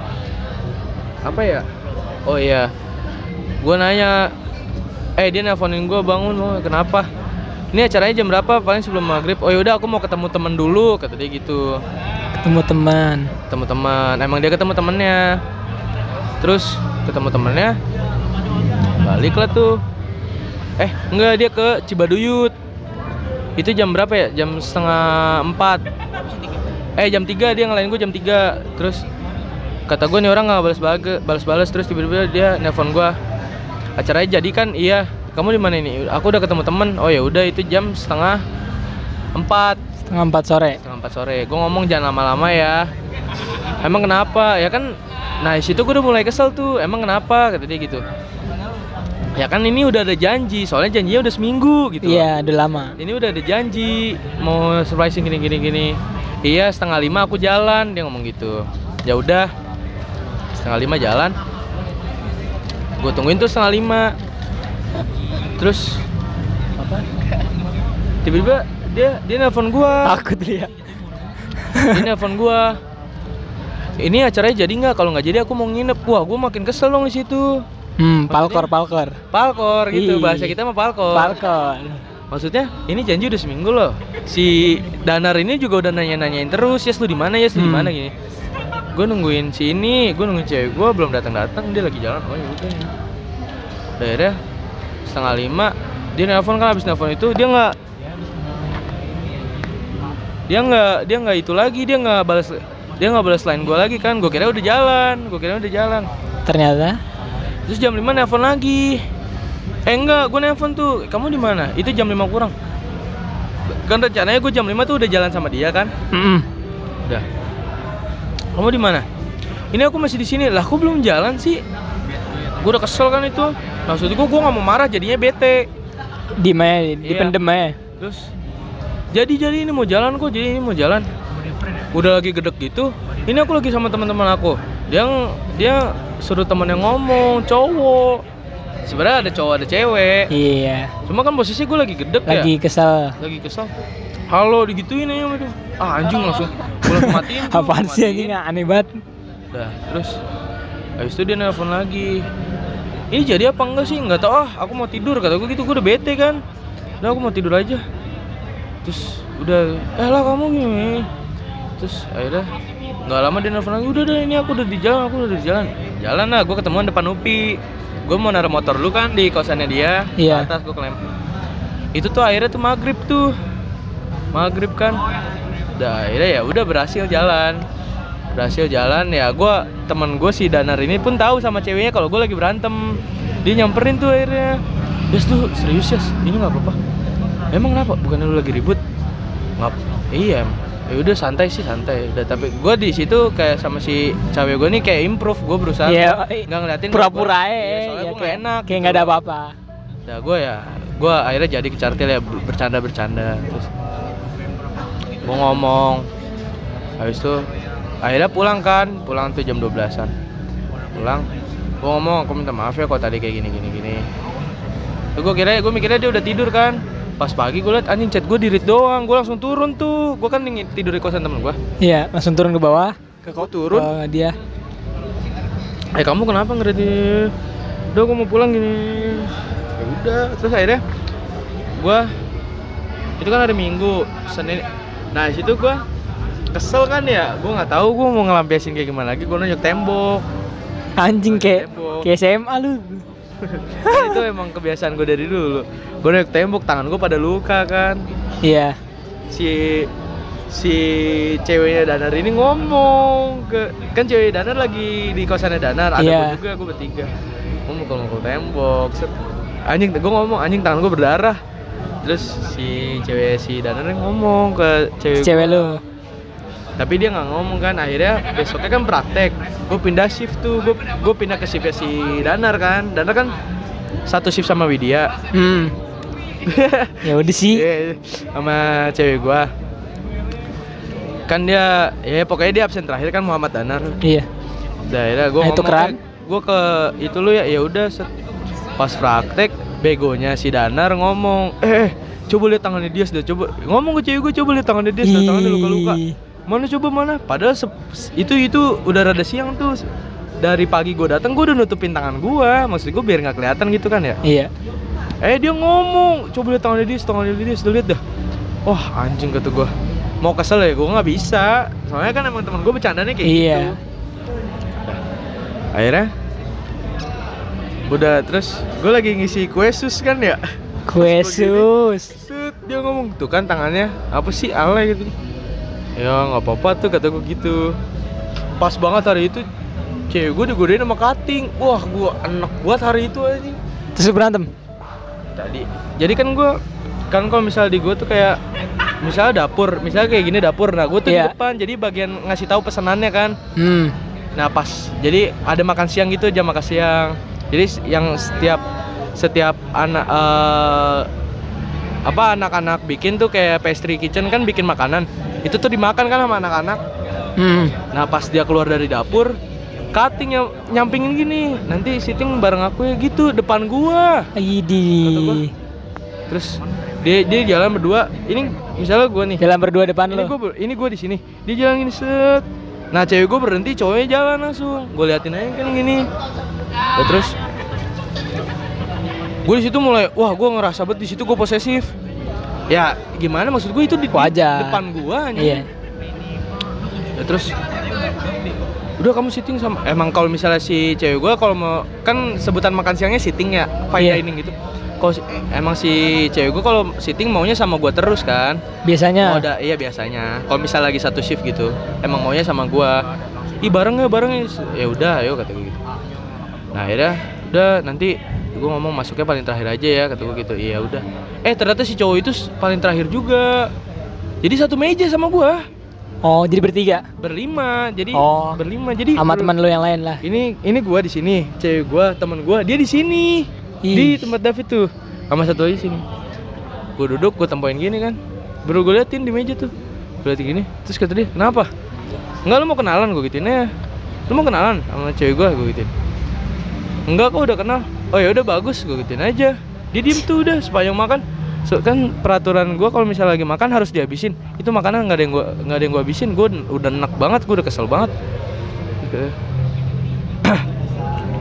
apa ya? Oh iya. Gue nanya, eh dia nelfonin gue bangun lo kenapa? Ini acaranya jam berapa? Paling sebelum maghrib. Oh yaudah aku mau ketemu temen dulu kata dia gitu. Ketemu teman. Ketemu teman. Emang dia ketemu temennya. Terus ketemu temennya. Balik lah tuh. Eh enggak dia ke Cibaduyut. Itu jam berapa ya? Jam setengah empat. Eh jam 3 dia ngelain gue jam 3 Terus kata gue nih orang nggak balas balas balas terus tiba-tiba dia nelpon gue acaranya jadi kan iya kamu di mana ini? Aku udah ketemu temen. Oh ya udah itu jam setengah empat. Setengah empat sore. setengah empat sore. Gue ngomong jangan lama-lama ya. Emang kenapa? Ya kan nah situ gue udah mulai kesel tuh. Emang kenapa? Kata dia gitu. Ya kan ini udah ada janji. Soalnya janjinya udah seminggu gitu. Iya, udah lama. ini udah ada janji mau surprising gini gini gini. Iya setengah lima aku jalan. Dia ngomong gitu. Ya udah setengah lima jalan. Gue tungguin tuh setengah lima terus apa tiba-tiba dia dia nelpon gua Takut dia. dia nelpon gua ini acaranya jadi nggak kalau nggak jadi aku mau nginep wah gua makin kesel dong di situ Hmm, palkor palkor. palkor gitu Ih. bahasa kita mah palkor Palkor. Maksudnya ini janji udah seminggu loh. Si Danar ini juga udah nanya-nanyain terus, "Yes lu di mana? Yes lu di Hmm. mana?" gini. Gue nungguin si ini, gue nungguin cewek gue belum datang-datang, dia lagi jalan. Oh ya udah. Udah akhirnya setengah lima dia nelpon kan habis nelpon itu dia nggak dia nggak dia nggak itu lagi dia nggak balas dia nggak balas line gue lagi kan gue kira udah jalan gue kira udah jalan Ternyata Terus jam 5 nelpon lagi. Eh enggak, gue nelpon tuh. Kamu di mana? Itu jam 5 kurang. kan rencananya gue jam 5 tuh udah jalan sama dia kan Mm-mm. udah kamu di mana ini aku masih di sini lah aku belum jalan sih gue udah kesel kan itu maksud gue gue nggak mau marah jadinya bete Diem aja, Iya. dipendem aja. terus jadi jadi ini mau jalan kok jadi ini mau jalan udah lagi gedek gitu ini aku lagi sama teman-teman aku dia dia suruh temennya ngomong cowok sebenarnya ada cowok ada cewek Iya. cuma kan posisi gue lagi gedek ya Lagi kesel. lagi kesal halo digituin aja dia ah anjing langsung gue langsung matiin Apaan sih anjing aneh banget. Dah, terus habis itu dia nelpon lagi. Ini jadi apa enggak sih? Enggak tahu ah, aku mau tidur kata gue gitu, gue udah bete kan. Udah aku mau tidur aja. Terus udah, eh lah kamu gini. Terus akhirnya nggak lama dia nelfon lagi, udah deh ini aku udah di jalan, aku udah di jalan. Jalan lah, gue ketemuan depan UPI. Gue mau naruh motor dulu kan di kosannya dia, Iya. ke atas gue kelem. Itu tuh akhirnya tuh maghrib tuh, maghrib kan. Udah akhirnya ya udah berhasil jalan berhasil jalan ya gue teman gue si Danar ini pun tahu sama ceweknya kalau gue lagi berantem. Dia nyamperin tuh akhirnya. Yes lu serius Yes ini nggak apa-apa? Emang kenapa? Bukannya lu lagi ribut? Ngap iya ya udah santai sih santai. Udah tapi gue di situ kayak sama si cewek gue nih kayak improve. Gue berusaha Iya, nggak ngeliatin Pura-pura Iya, aja. soalnya ya, gue nggak kayak, enak kayak nggak ada apa-apa. Nah gue ya, gue akhirnya jadi kecartil ya ber- bercanda-bercanda. Terus gue ngomong. Habis itu akhirnya pulang kan pulang tuh jam 12an pulang. Gue ngomong aku minta maaf ya kok tadi kayak gini gini gini. Terus gue kira gue mikirnya dia udah tidur kan. Pas pagi gue liat anjing chat gue dirit doang. Gue langsung turun tuh. Gue kan ingin tidur di kosan temen gue Iya, langsung turun ke bawah. Ke Gua turun? Ke dia. eh kamu kenapa di udah gue mau pulang gini. Ya udah. Terus akhirnya gua itu kan hari minggu senin. Nah situ gua kesel kan ya gua nggak tahu gua mau ngelampiasin kayak gimana lagi gua nunjuk tembok Anjing kayak kayak SMA lu. Itu emang kebiasaan gue dari dulu gua nunjuk tembok tangan gua pada luka kan Iya. si si ceweknya Danar ini ngomong ke kan cewek Danar lagi di kosannya Danar ada Iya. gua juga gue bertiga ngomong kalau mukul tembok set. anjing gue ngomong anjing tangan gue berdarah terus si cewek si Danar ini ngomong ke cewek Cewek gua. lu. Tapi dia nggak ngomong kan akhirnya besoknya kan praktek gue pindah shift tuh gue gue pindah ke shiftnya si Danar kan Danar kan satu shift sama Widya Hmm. Ya udah sih. Iya, sama cewek gua kan dia ya pokoknya dia absen terakhir kan Muhammad Danar Iya. Akhirnya gua Nah, itu keren. "Eh, gua ke itu lu ya ya udah set." pas praktek begonya si Danar ngomong eh, eh coba lihat tangannya dia sudah coba ngomong ke cewek gua coba lihat tangannya dia sudah tangannya luka-luka. Mana coba mana padahal itu itu udah rada siang tuh dari pagi gua datang gua udah nutupin tangan gua maksud gua biar nggak kelihatan gitu kan ya Iya. Eh dia ngomong, coba lihat tangannya dia, tangannya dia, sudah lihat dah. Wah anjing kata gua. Mau kesel ya, gua nggak bisa. Soalnya kan emang teman gua bercandanya kayak Iya. gitu. Akhirnya, udah terus gua lagi ngisi kue sus kan ya. Kue sus. Dia ngomong tuh kan tangannya apa sih alay gitu. Ya nggak apa-apa tuh kata gua gitu. Pas banget hari itu cewek gua digodain sama cutting. Wah gua enak buat hari itu anjing Terus berantem. tadi jadi kan gue kan kalau misal di gue tuh kayak misalnya dapur misalnya kayak gini dapur nah gue tuh Iya. di depan jadi bagian ngasih tahu pesanannya kan Hmm. nah pas jadi ada makan siang gitu jam makan siang jadi yang setiap setiap anak eh, apa anak-anak bikin tuh kayak pastry kitchen kan bikin makanan itu tuh dimakan kan sama anak-anak Hmm. nah pas dia keluar dari dapur cutting yang nyampingin gini nanti sitting bareng aku ya gitu depan gua gua, Idi. Terus dia dia jalan berdua. Ini misalnya gue nih. Jalan berdua depan Ini lu. gue ini gue di sini. Dia jalan gini set. Nah cewek gue berhenti, cowoknya jalan langsung. Gue liatin aja kan gini. Ya, terus gue di situ mulai, wah gue ngerasa banget di situ gue posesif. Ya gimana maksud gue itu di, Wajar. depan gue aja. Iya. Ya, terus udah kamu sitting sama emang kalau misalnya si cewek gue kalau mau kan sebutan makan siangnya sitting ya fine Iya. dining gitu kalau emang si cewek gue kalau sitting maunya sama gue terus kan Biasanya. Oh, ada iya biasanya. Kalau misal lagi satu shift gitu, emang maunya sama gua. Ih bareng ya bareng ya. Ya udah, ayo kata gue gitu. Nah akhirnya udah nanti gue ngomong masuknya paling terakhir aja ya kata gue gitu. Iya udah. Eh ternyata si cowok itu paling terakhir juga. Jadi satu meja sama gue Oh, jadi bertiga. berlima. Jadi Oh. berlima. Jadi Sama teman lu yang lain lah. ini ini gua di sini. Cewek gua teman gua dia di sini. Di tempat David tuh. Sama satu lagi sini. Gua duduk gua tempoin gini kan. Baru gua liatin di meja tuh. Gua liatin gini. Terus kata dia kenapa? Enggak lu mau kenalan gua gituin. Ya lu mau kenalan sama cewek gua gua gituin. Enggak kok udah kenal oh ya udah bagus. Gua gituin aja. Dia diem tuh udah sepanjang makan. So, kan peraturan gua kalau misalnya lagi makan harus dihabisin. Itu makanan nggak ada yang gua nggak ada yang gua habisin. Gua udah enak banget gua udah kesel banget. Gitu.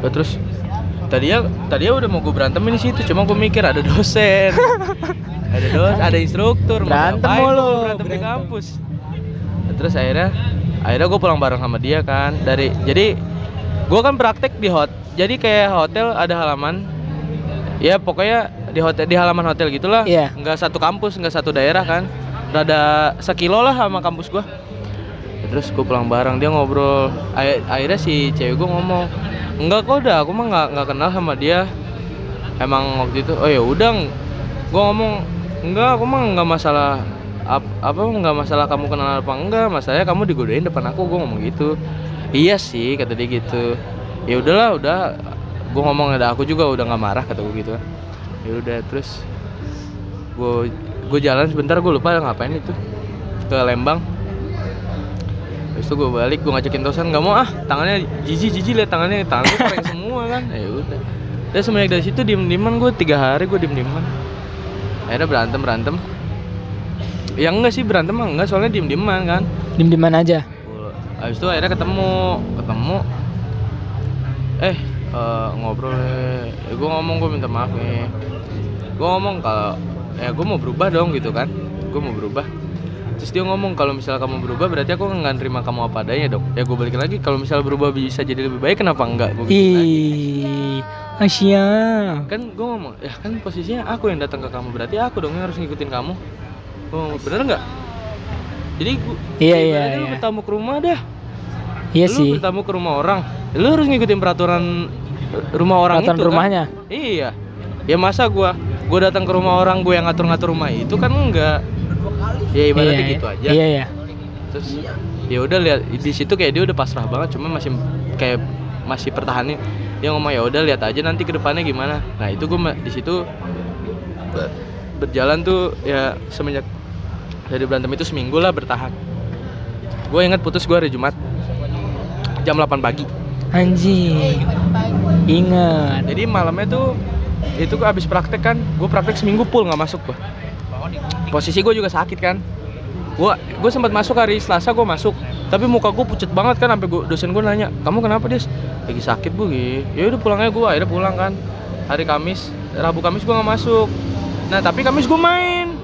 Bah, terus tadi ya tadi ya udah mau gue berantem di situ. Cuma gue mikir ada dosen. Ada dos ada instruktur mau Berantem ngapain mulu, gua berantem di berantem. kampus. Terus akhirnya akhirnya gue pulang bareng sama dia kan. Dari jadi gue kan praktek di hot jadi kayak hotel ada halaman. Ya pokoknya di hotel di halaman hotel gitulah. Iya. nggak satu kampus nggak satu daerah kan. Rada sekilo lah sama kampus Ya, terus gue pulang bareng dia ngobrol. Akhir- akhirnya si cewek gue ngomong enggak kok udah aku mah nggak nggak kenal sama dia. Emang waktu itu oh ya udah gue ngomong enggak aku mah nggak masalah ap- apa nggak masalah kamu kenal apa enggak. Masalahnya kamu digodain depan aku. Gue ngomong gitu iya sih kata dia gitu. Ya udahlah udah. Gue ngomong ada aku juga udah nggak marah kata gue gitu. Kan ya udah terus gue gue jalan sebentar gue lupa ngapain itu. Ke Lembang. Habis itu gue balik, gue ngajakin Tosan nggak mau ah tangannya jijik jijik liat tangannya tangan gue kering semua kan. Ya udah. Dan semenjak dari situ diem dieman gue tiga hari gue diem dieman akhirnya berantem berantem ya enggak sih berantem enggak soalnya diem dieman kan. Dim di mana aja? Habis itu akhirnya ketemu, ketemu. Eh, eh, ngobrol ya. gue ngomong gue minta maaf nih. Gue ngomong kalau ya gue mau berubah dong gitu kan. Gue mau berubah. Terus dia ngomong kalau misalnya kamu berubah berarti aku nggak nerima kamu apa adanya dong. Ya gue balik lagi kalau misalnya berubah bisa jadi lebih baik kenapa enggak? Gue Ih, Asia. kan gue ngomong ya kan posisinya aku yang datang ke kamu berarti aku dong yang harus ngikutin kamu. Gue ngomong, bener nggak? Jadi gue Iya, iya, lu iya. bertamu ke rumah dah Iya lu sih. bertamu ke rumah orang lu harus ngikutin peraturan eh, rumah orang Peraturan itu kan? rumahnya. iya ya masa gua gua datang ke rumah orang gua yang ngatur-ngatur rumah itu kan enggak ya ibaratnya Iya, gitu aja Iya, iya. terus ya udah lihat di situ kayak dia udah pasrah banget cuma masih kayak masih pertahanin dia ngomong ya udah lihat aja nanti ke depannya gimana nah itu gua ma- di situ ber- berjalan tuh ya semenjak dari berantem itu seminggu lah bertahan gue inget putus gue hari Jumat. Jam 8 pagi. Anjing. Ingat. jadi malamnya tuh itu gue abis praktek kan. Gue praktek seminggu full nggak masuk gue posisi gue juga sakit kan. Gue gue sempat masuk hari Selasa gue masuk. Tapi muka gue pucet banget kan sampai gua, dosen gue nanya kamu kenapa des? Lagi sakit bu. Gi." ya udah pulangnya gue akhirnya pulang kan. Hari Kamis Rabu Kamis gue nggak masuk. Nah tapi Kamis gue main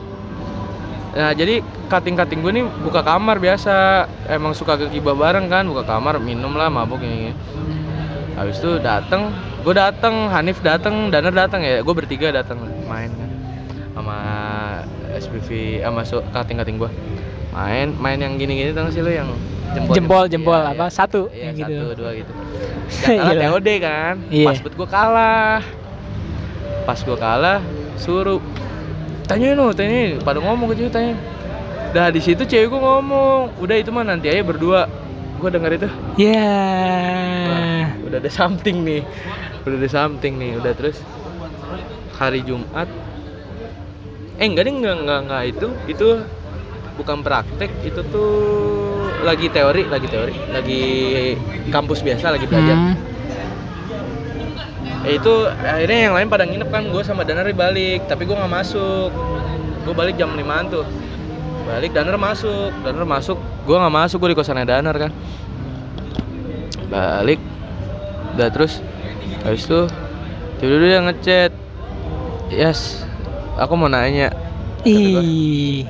nah jadi cutting gue nih buka kamar biasa emang suka ke kibah bareng kan buka kamar minum lah mabuk ini habis itu dateng gue dateng Hanif dateng Daner dateng ya gue bertiga dateng main kan sama SPV sama so, cutting gue main main yang gini-gini tau gak sih lo yang jempol Jempol, jempol Iya, apa? iya. Satu, iya, yang satu gitu. dua gitu kalah Gila. TOD kan Iya. pas buat gue kalah pas gue kalah suruh tanyain lo tanyain pada ngomong gitu tanyain Dah di situ cewek gue ngomong, udah itu mah nanti aja berdua. Gue denger itu, Ya. Wah, udah ada something nih udah ada something nih udah terus hari Jumat eh enggak deh enggak enggak enggak itu itu bukan praktek itu tuh lagi teori lagi teori lagi kampus biasa lagi belajar Hmm. Eh, itu akhirnya yang lain pada nginep kan gue sama Danar balik tapi gue nggak masuk. Gue balik jam 5 tuh. Balik Danar masuk. Danar masuk gue nggak masuk gue di kosannya Danar kan. Balik udah terus habis itu tiba dia ngechat. Yes aku mau nanya. Ih.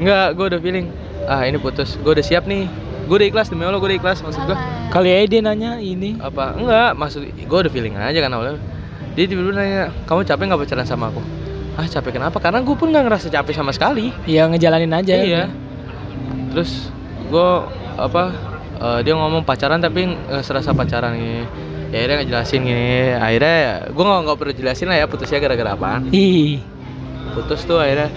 Enggak, gue udah feeling ah ini putus. Gue udah siap nih. Gue udah ikhlas demi Allah gue udah ikhlas maksud gue Kali aja dia nanya ini. apa? Enggak maksud gue udah feeling aja kan awalnya. Dia tiba-tiba nanya kamu capek nggak pacaran sama aku? Ah capek kenapa? Karena gue pun nggak ngerasa capek sama sekali. Ya ngejalanin aja. iya. Terus gue apa eh, dia ngomong pacaran tapi nggak serasa pacaran nih ya akhirnya ngejelasin gini. Akhirnya gue nggak nggak perlu jelasin lah ya putusnya gara-gara apaan. Ih. putus tuh akhirnya.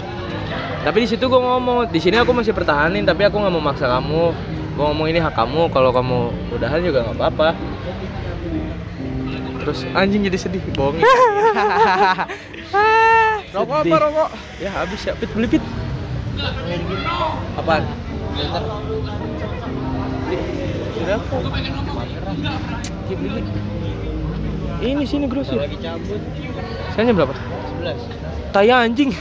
Tapi di situ gue ngomong di sini aku masih pertahanin tapi aku nggak mau maksa kamu gue ngomong ini hak kamu kalau kamu udahan juga nggak apa-apa. Terus anjing jadi sedih bohongin. Rokok apa rokok? Ya habis ya. Pit beli pit. Apaan? Sudah apa? Ki, beli, Pit. ini sini grosir lagi cabut. Sekarang jam berapa? 11 taya anjing.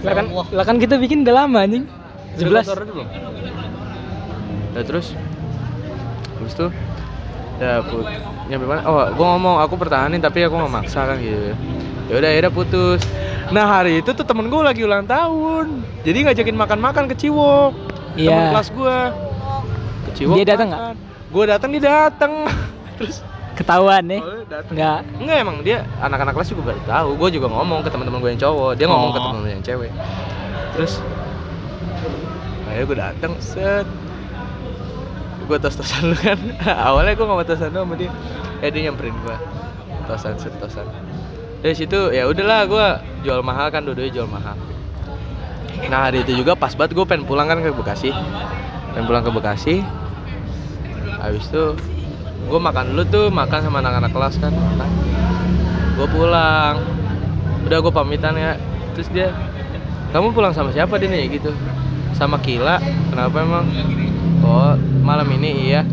Lah kan, lah kan kita bikin udah lama anjing. 11. Udah belum? Ya terus Habis itu Ya put Nyampe mana? Oh gua ngomong aku pertahanin tapi aku nggak maksa kan gitu ya udah akhirnya putus nah hari itu tuh temen gue lagi ulang tahun jadi ngajakin makan-makan ke Ciwok temen Iya. kelas gue ke Ciwok Dia datang nggak? gue datang dia datang terus Ketahuan nih. datang Enggak. Enggak emang dia anak-anak kelas juga baru tahu. Gue juga ngomong ke teman-teman gue yang cowok, dia ngomong ke Oh. teman-teman yang cewek. Terus akhirnya gue datang set gue tos-tosan lu kan. Awalnya gue gak mau tosan lu sama dia eh dia nyamperin gue tosan set tosan. Dari situ ya udahlah gue jual mahal kan dua-duanya jual mahal. Nah hari itu juga pas banget gue pengen pulang kan ke Bekasi. Pengen pulang ke Bekasi. Habis itu gue makan dulu tuh makan sama anak-anak kelas kan makan. Gue pulang. Udah gue pamitan ya. Terus dia kamu pulang sama siapa dia nih gitu. Sama Kila. Kenapa emang oh malam ini iya.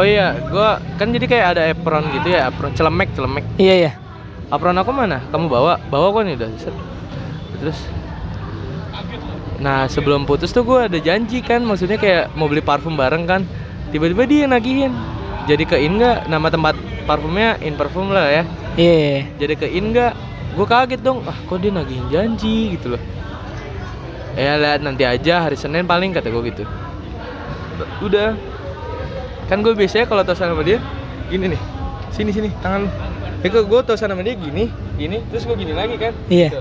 Oh iya gue kan jadi kayak ada apron gitu ya apron celemek celemek. Iya iya. apron aku mana? Kamu bawa? Bawa kok nih udah. Terus? Nah sebelum putus tuh gue ada janji kan maksudnya kayak mau beli parfum bareng kan. Tiba-tiba dia nagihin jadi ke in nggak? Nama tempat parfumnya in parfum lah ya. Iya. iya. jadi ke in nggak? Gue kaget dong ah kok dia nagihin janji? Gitu loh. Ya lihat nanti aja hari senin paling kata gue gitu udah. Kan gue biasanya kalau tosan sama dia gini nih. Sini sini tangan ya gue tosan sama dia gini gini terus gue gini lagi kan? Iya. Gitu.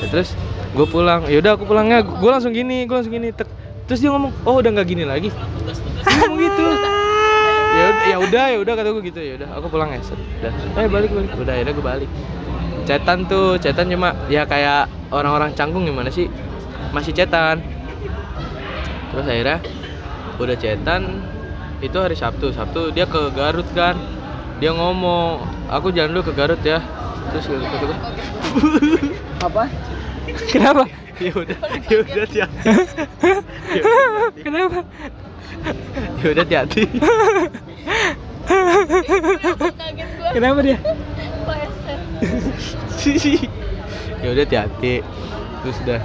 Ya, terus gue pulang. Ya udah aku pulangnya gue langsung gini gue langsung gini tek. terus dia ngomong oh udah nggak gini lagi. Dia ngomong gitu. Ya udah ya udah ya udah kata gue gitu. Ya udah aku pulang ya. Udah. Eh balik balik. Udah akhirnya gue balik. Cetan tuh cetan cuma ya kayak orang-orang canggung gimana sih? Masih cetan. Terus akhirnya udah cetan itu hari Sabtu. Sabtu dia ke Garut kan. Dia ngomong aku jalan dulu ke Garut ya. Terus kata gue Apa? Kenapa? ya udah ya udah tiap Kenapa? ya udah hati Kenapa dia? ya udah hati terus udah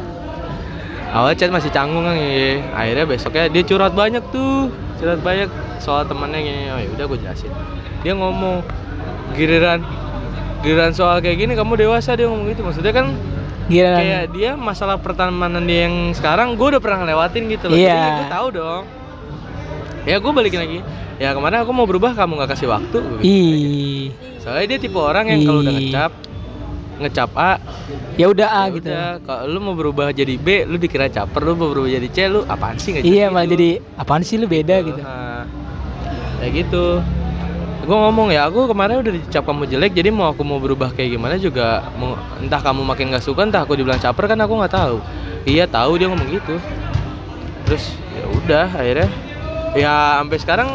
awal chat masih canggung kan ya akhirnya besoknya dia curhat banyak tuh curhat banyak soal temannya gini. Oh ya udah gue jelasin. Dia ngomong giliran giliran soal kayak gini kamu dewasa dia ngomong gitu. Maksudnya kan Gila. kayak dia masalah pertemanan dia yang sekarang gue udah pernah ngelewatin gitu loh. Iya. jadi gue tahu dong. Ya gue balikin lagi. Ya kemarin aku mau berubah kamu nggak kasih waktu. Bilang. Ih. soalnya dia tipe orang yang kalau udah ngecap ngecap A Ya udah A ya gitu. udah kalau lu mau berubah jadi B lu dikira caper lu mau berubah jadi C lu apaan sih nggak Iya gitu. malah jadi apaan sih lu beda gitu. Nah, kayak gitu gue ngomong ya aku kemarin udah dicap kamu jelek jadi mau aku mau berubah kayak gimana juga mau, entah kamu makin gak suka entah aku dibilang caper kan aku nggak tahu iya tahu dia ngomong gitu terus ya udah akhirnya ya sampai sekarang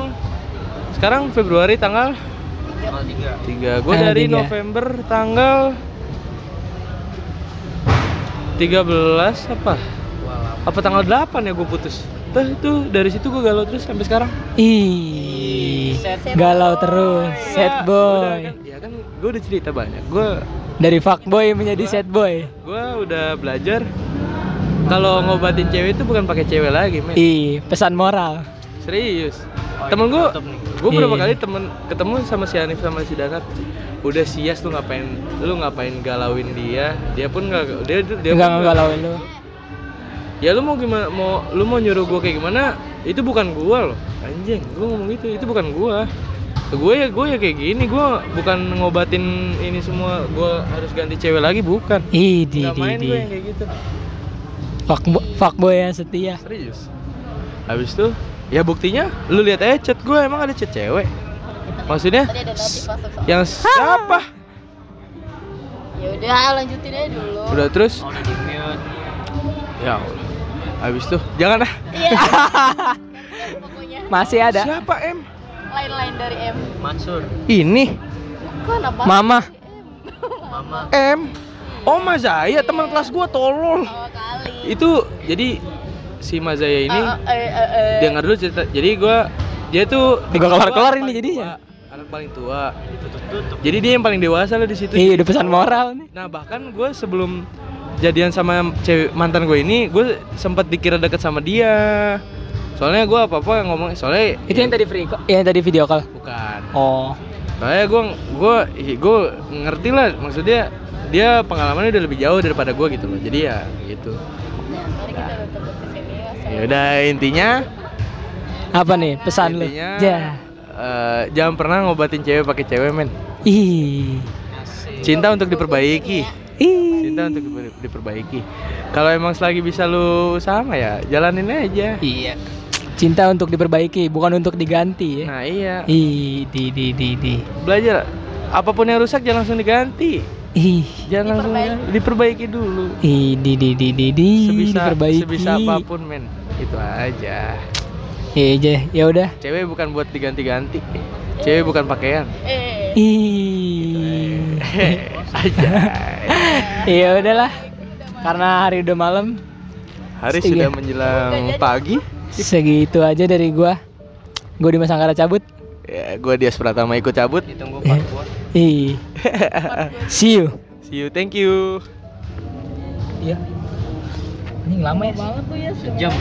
sekarang Februari tanggal tiga gue dari tiga. November tanggal 13 apa apa tanggal 8 ya gue putus Tuh, tuh dari situ gue galau terus sampai sekarang Ih. Galau terus. Sad Udah boy. kan, ya kan gue udah cerita banyak. Gue Dari fuckboy menjadi sad boy. gue udah belajar kalau ngobatin cewek itu bukan pakai cewek lagi, men. Ih, pesan moral. Serius. Temen gue, gue berapa Iya. kali temen ketemu sama si Hanif sama si Danat. Udah sias lu ngapain, lu ngapain galauin dia? Dia pun nggak, dia dia Enggak pun ngegalauin lu. Ya lu mau gimana, mau lu mau nyuruh gue kayak gimana? Itu bukan gua loh, anjing. Gue ngomong gitu, itu bukan gua. Gue ya gue ya kayak gini, gue bukan ngobatin ini semua. Gue harus ganti cewek lagi, bukan. Ih, di Nggak main gue kayak gitu. Fuckboy, fuckboy yang setia. Serius. Habis itu, ya buktinya lu lihat aja chat gue emang ada chat cewek. Maksudnya yang siapa? Ya udah lanjutin aja dulu. Udah terus? Ya Allah. Habis tuh, jangan ah. Iya. Pokoknya Masih ada. Siapa M? lain-lain dari M. Ini Bukan apa? Mama. M. Oh Mazaya teman kelas gua tolol. Oh kali. Itu jadi si Mazaya ini Ah, ah, eh, eh, eh. dengar dulu cerita. Jadi gua dia tuh kelas kelar-kelar gua ini paling jadinya. tua, Anak paling tua. Jadi dia yang paling dewasa lah di situ. Iya, udah pesan moral nih. Nah bahkan gue sebelum jadian sama cewek mantan gue ini, gue sempat dikira deket sama dia. Soalnya gue apa apa ngomong, soalnya Itu yang tadi free kok. Yang tadi video call. bukan. Oh. Soalnya gue gue gue ngerti lah maksudnya dia pengalamannya udah lebih jauh daripada gue gitu loh. Jadi ya gitu. Ya. Ya udah intinya Apa nih pesan lu? intinya Ja. eh, jangan pernah ngobatin cewek pakai cewek men. Ih. Cinta untuk diperbaiki. Ih. Cinta untuk diper- diperbaiki. Kalau emang selagi bisa lu sama ya jalanin aja. Iya. Cinta untuk diperbaiki, bukan untuk diganti ya. Nah iya. Ih, di di di di. belajar apa pun yang rusak jangan langsung diganti Ih. jangan langsung Diperbaiki. diperbaiki dulu Ih, di di di di di sebisa diperbaiki. sebisa apa pun men itu aja Iya aja, ya udah. cewek bukan buat diganti-ganti cewek bukan pakaian Eh. Ih. aja Ya udahlah. Karena hari udah malam, hari Setuju. sudah menjelang pagi segitu aja dari gua. Gua di Masangkara cabut. ya gue Dias Pratama ikut cabut ditunggu Eh. Ih. See you. see you thank you Iya. Ini lama ya. banget tuh ya sejam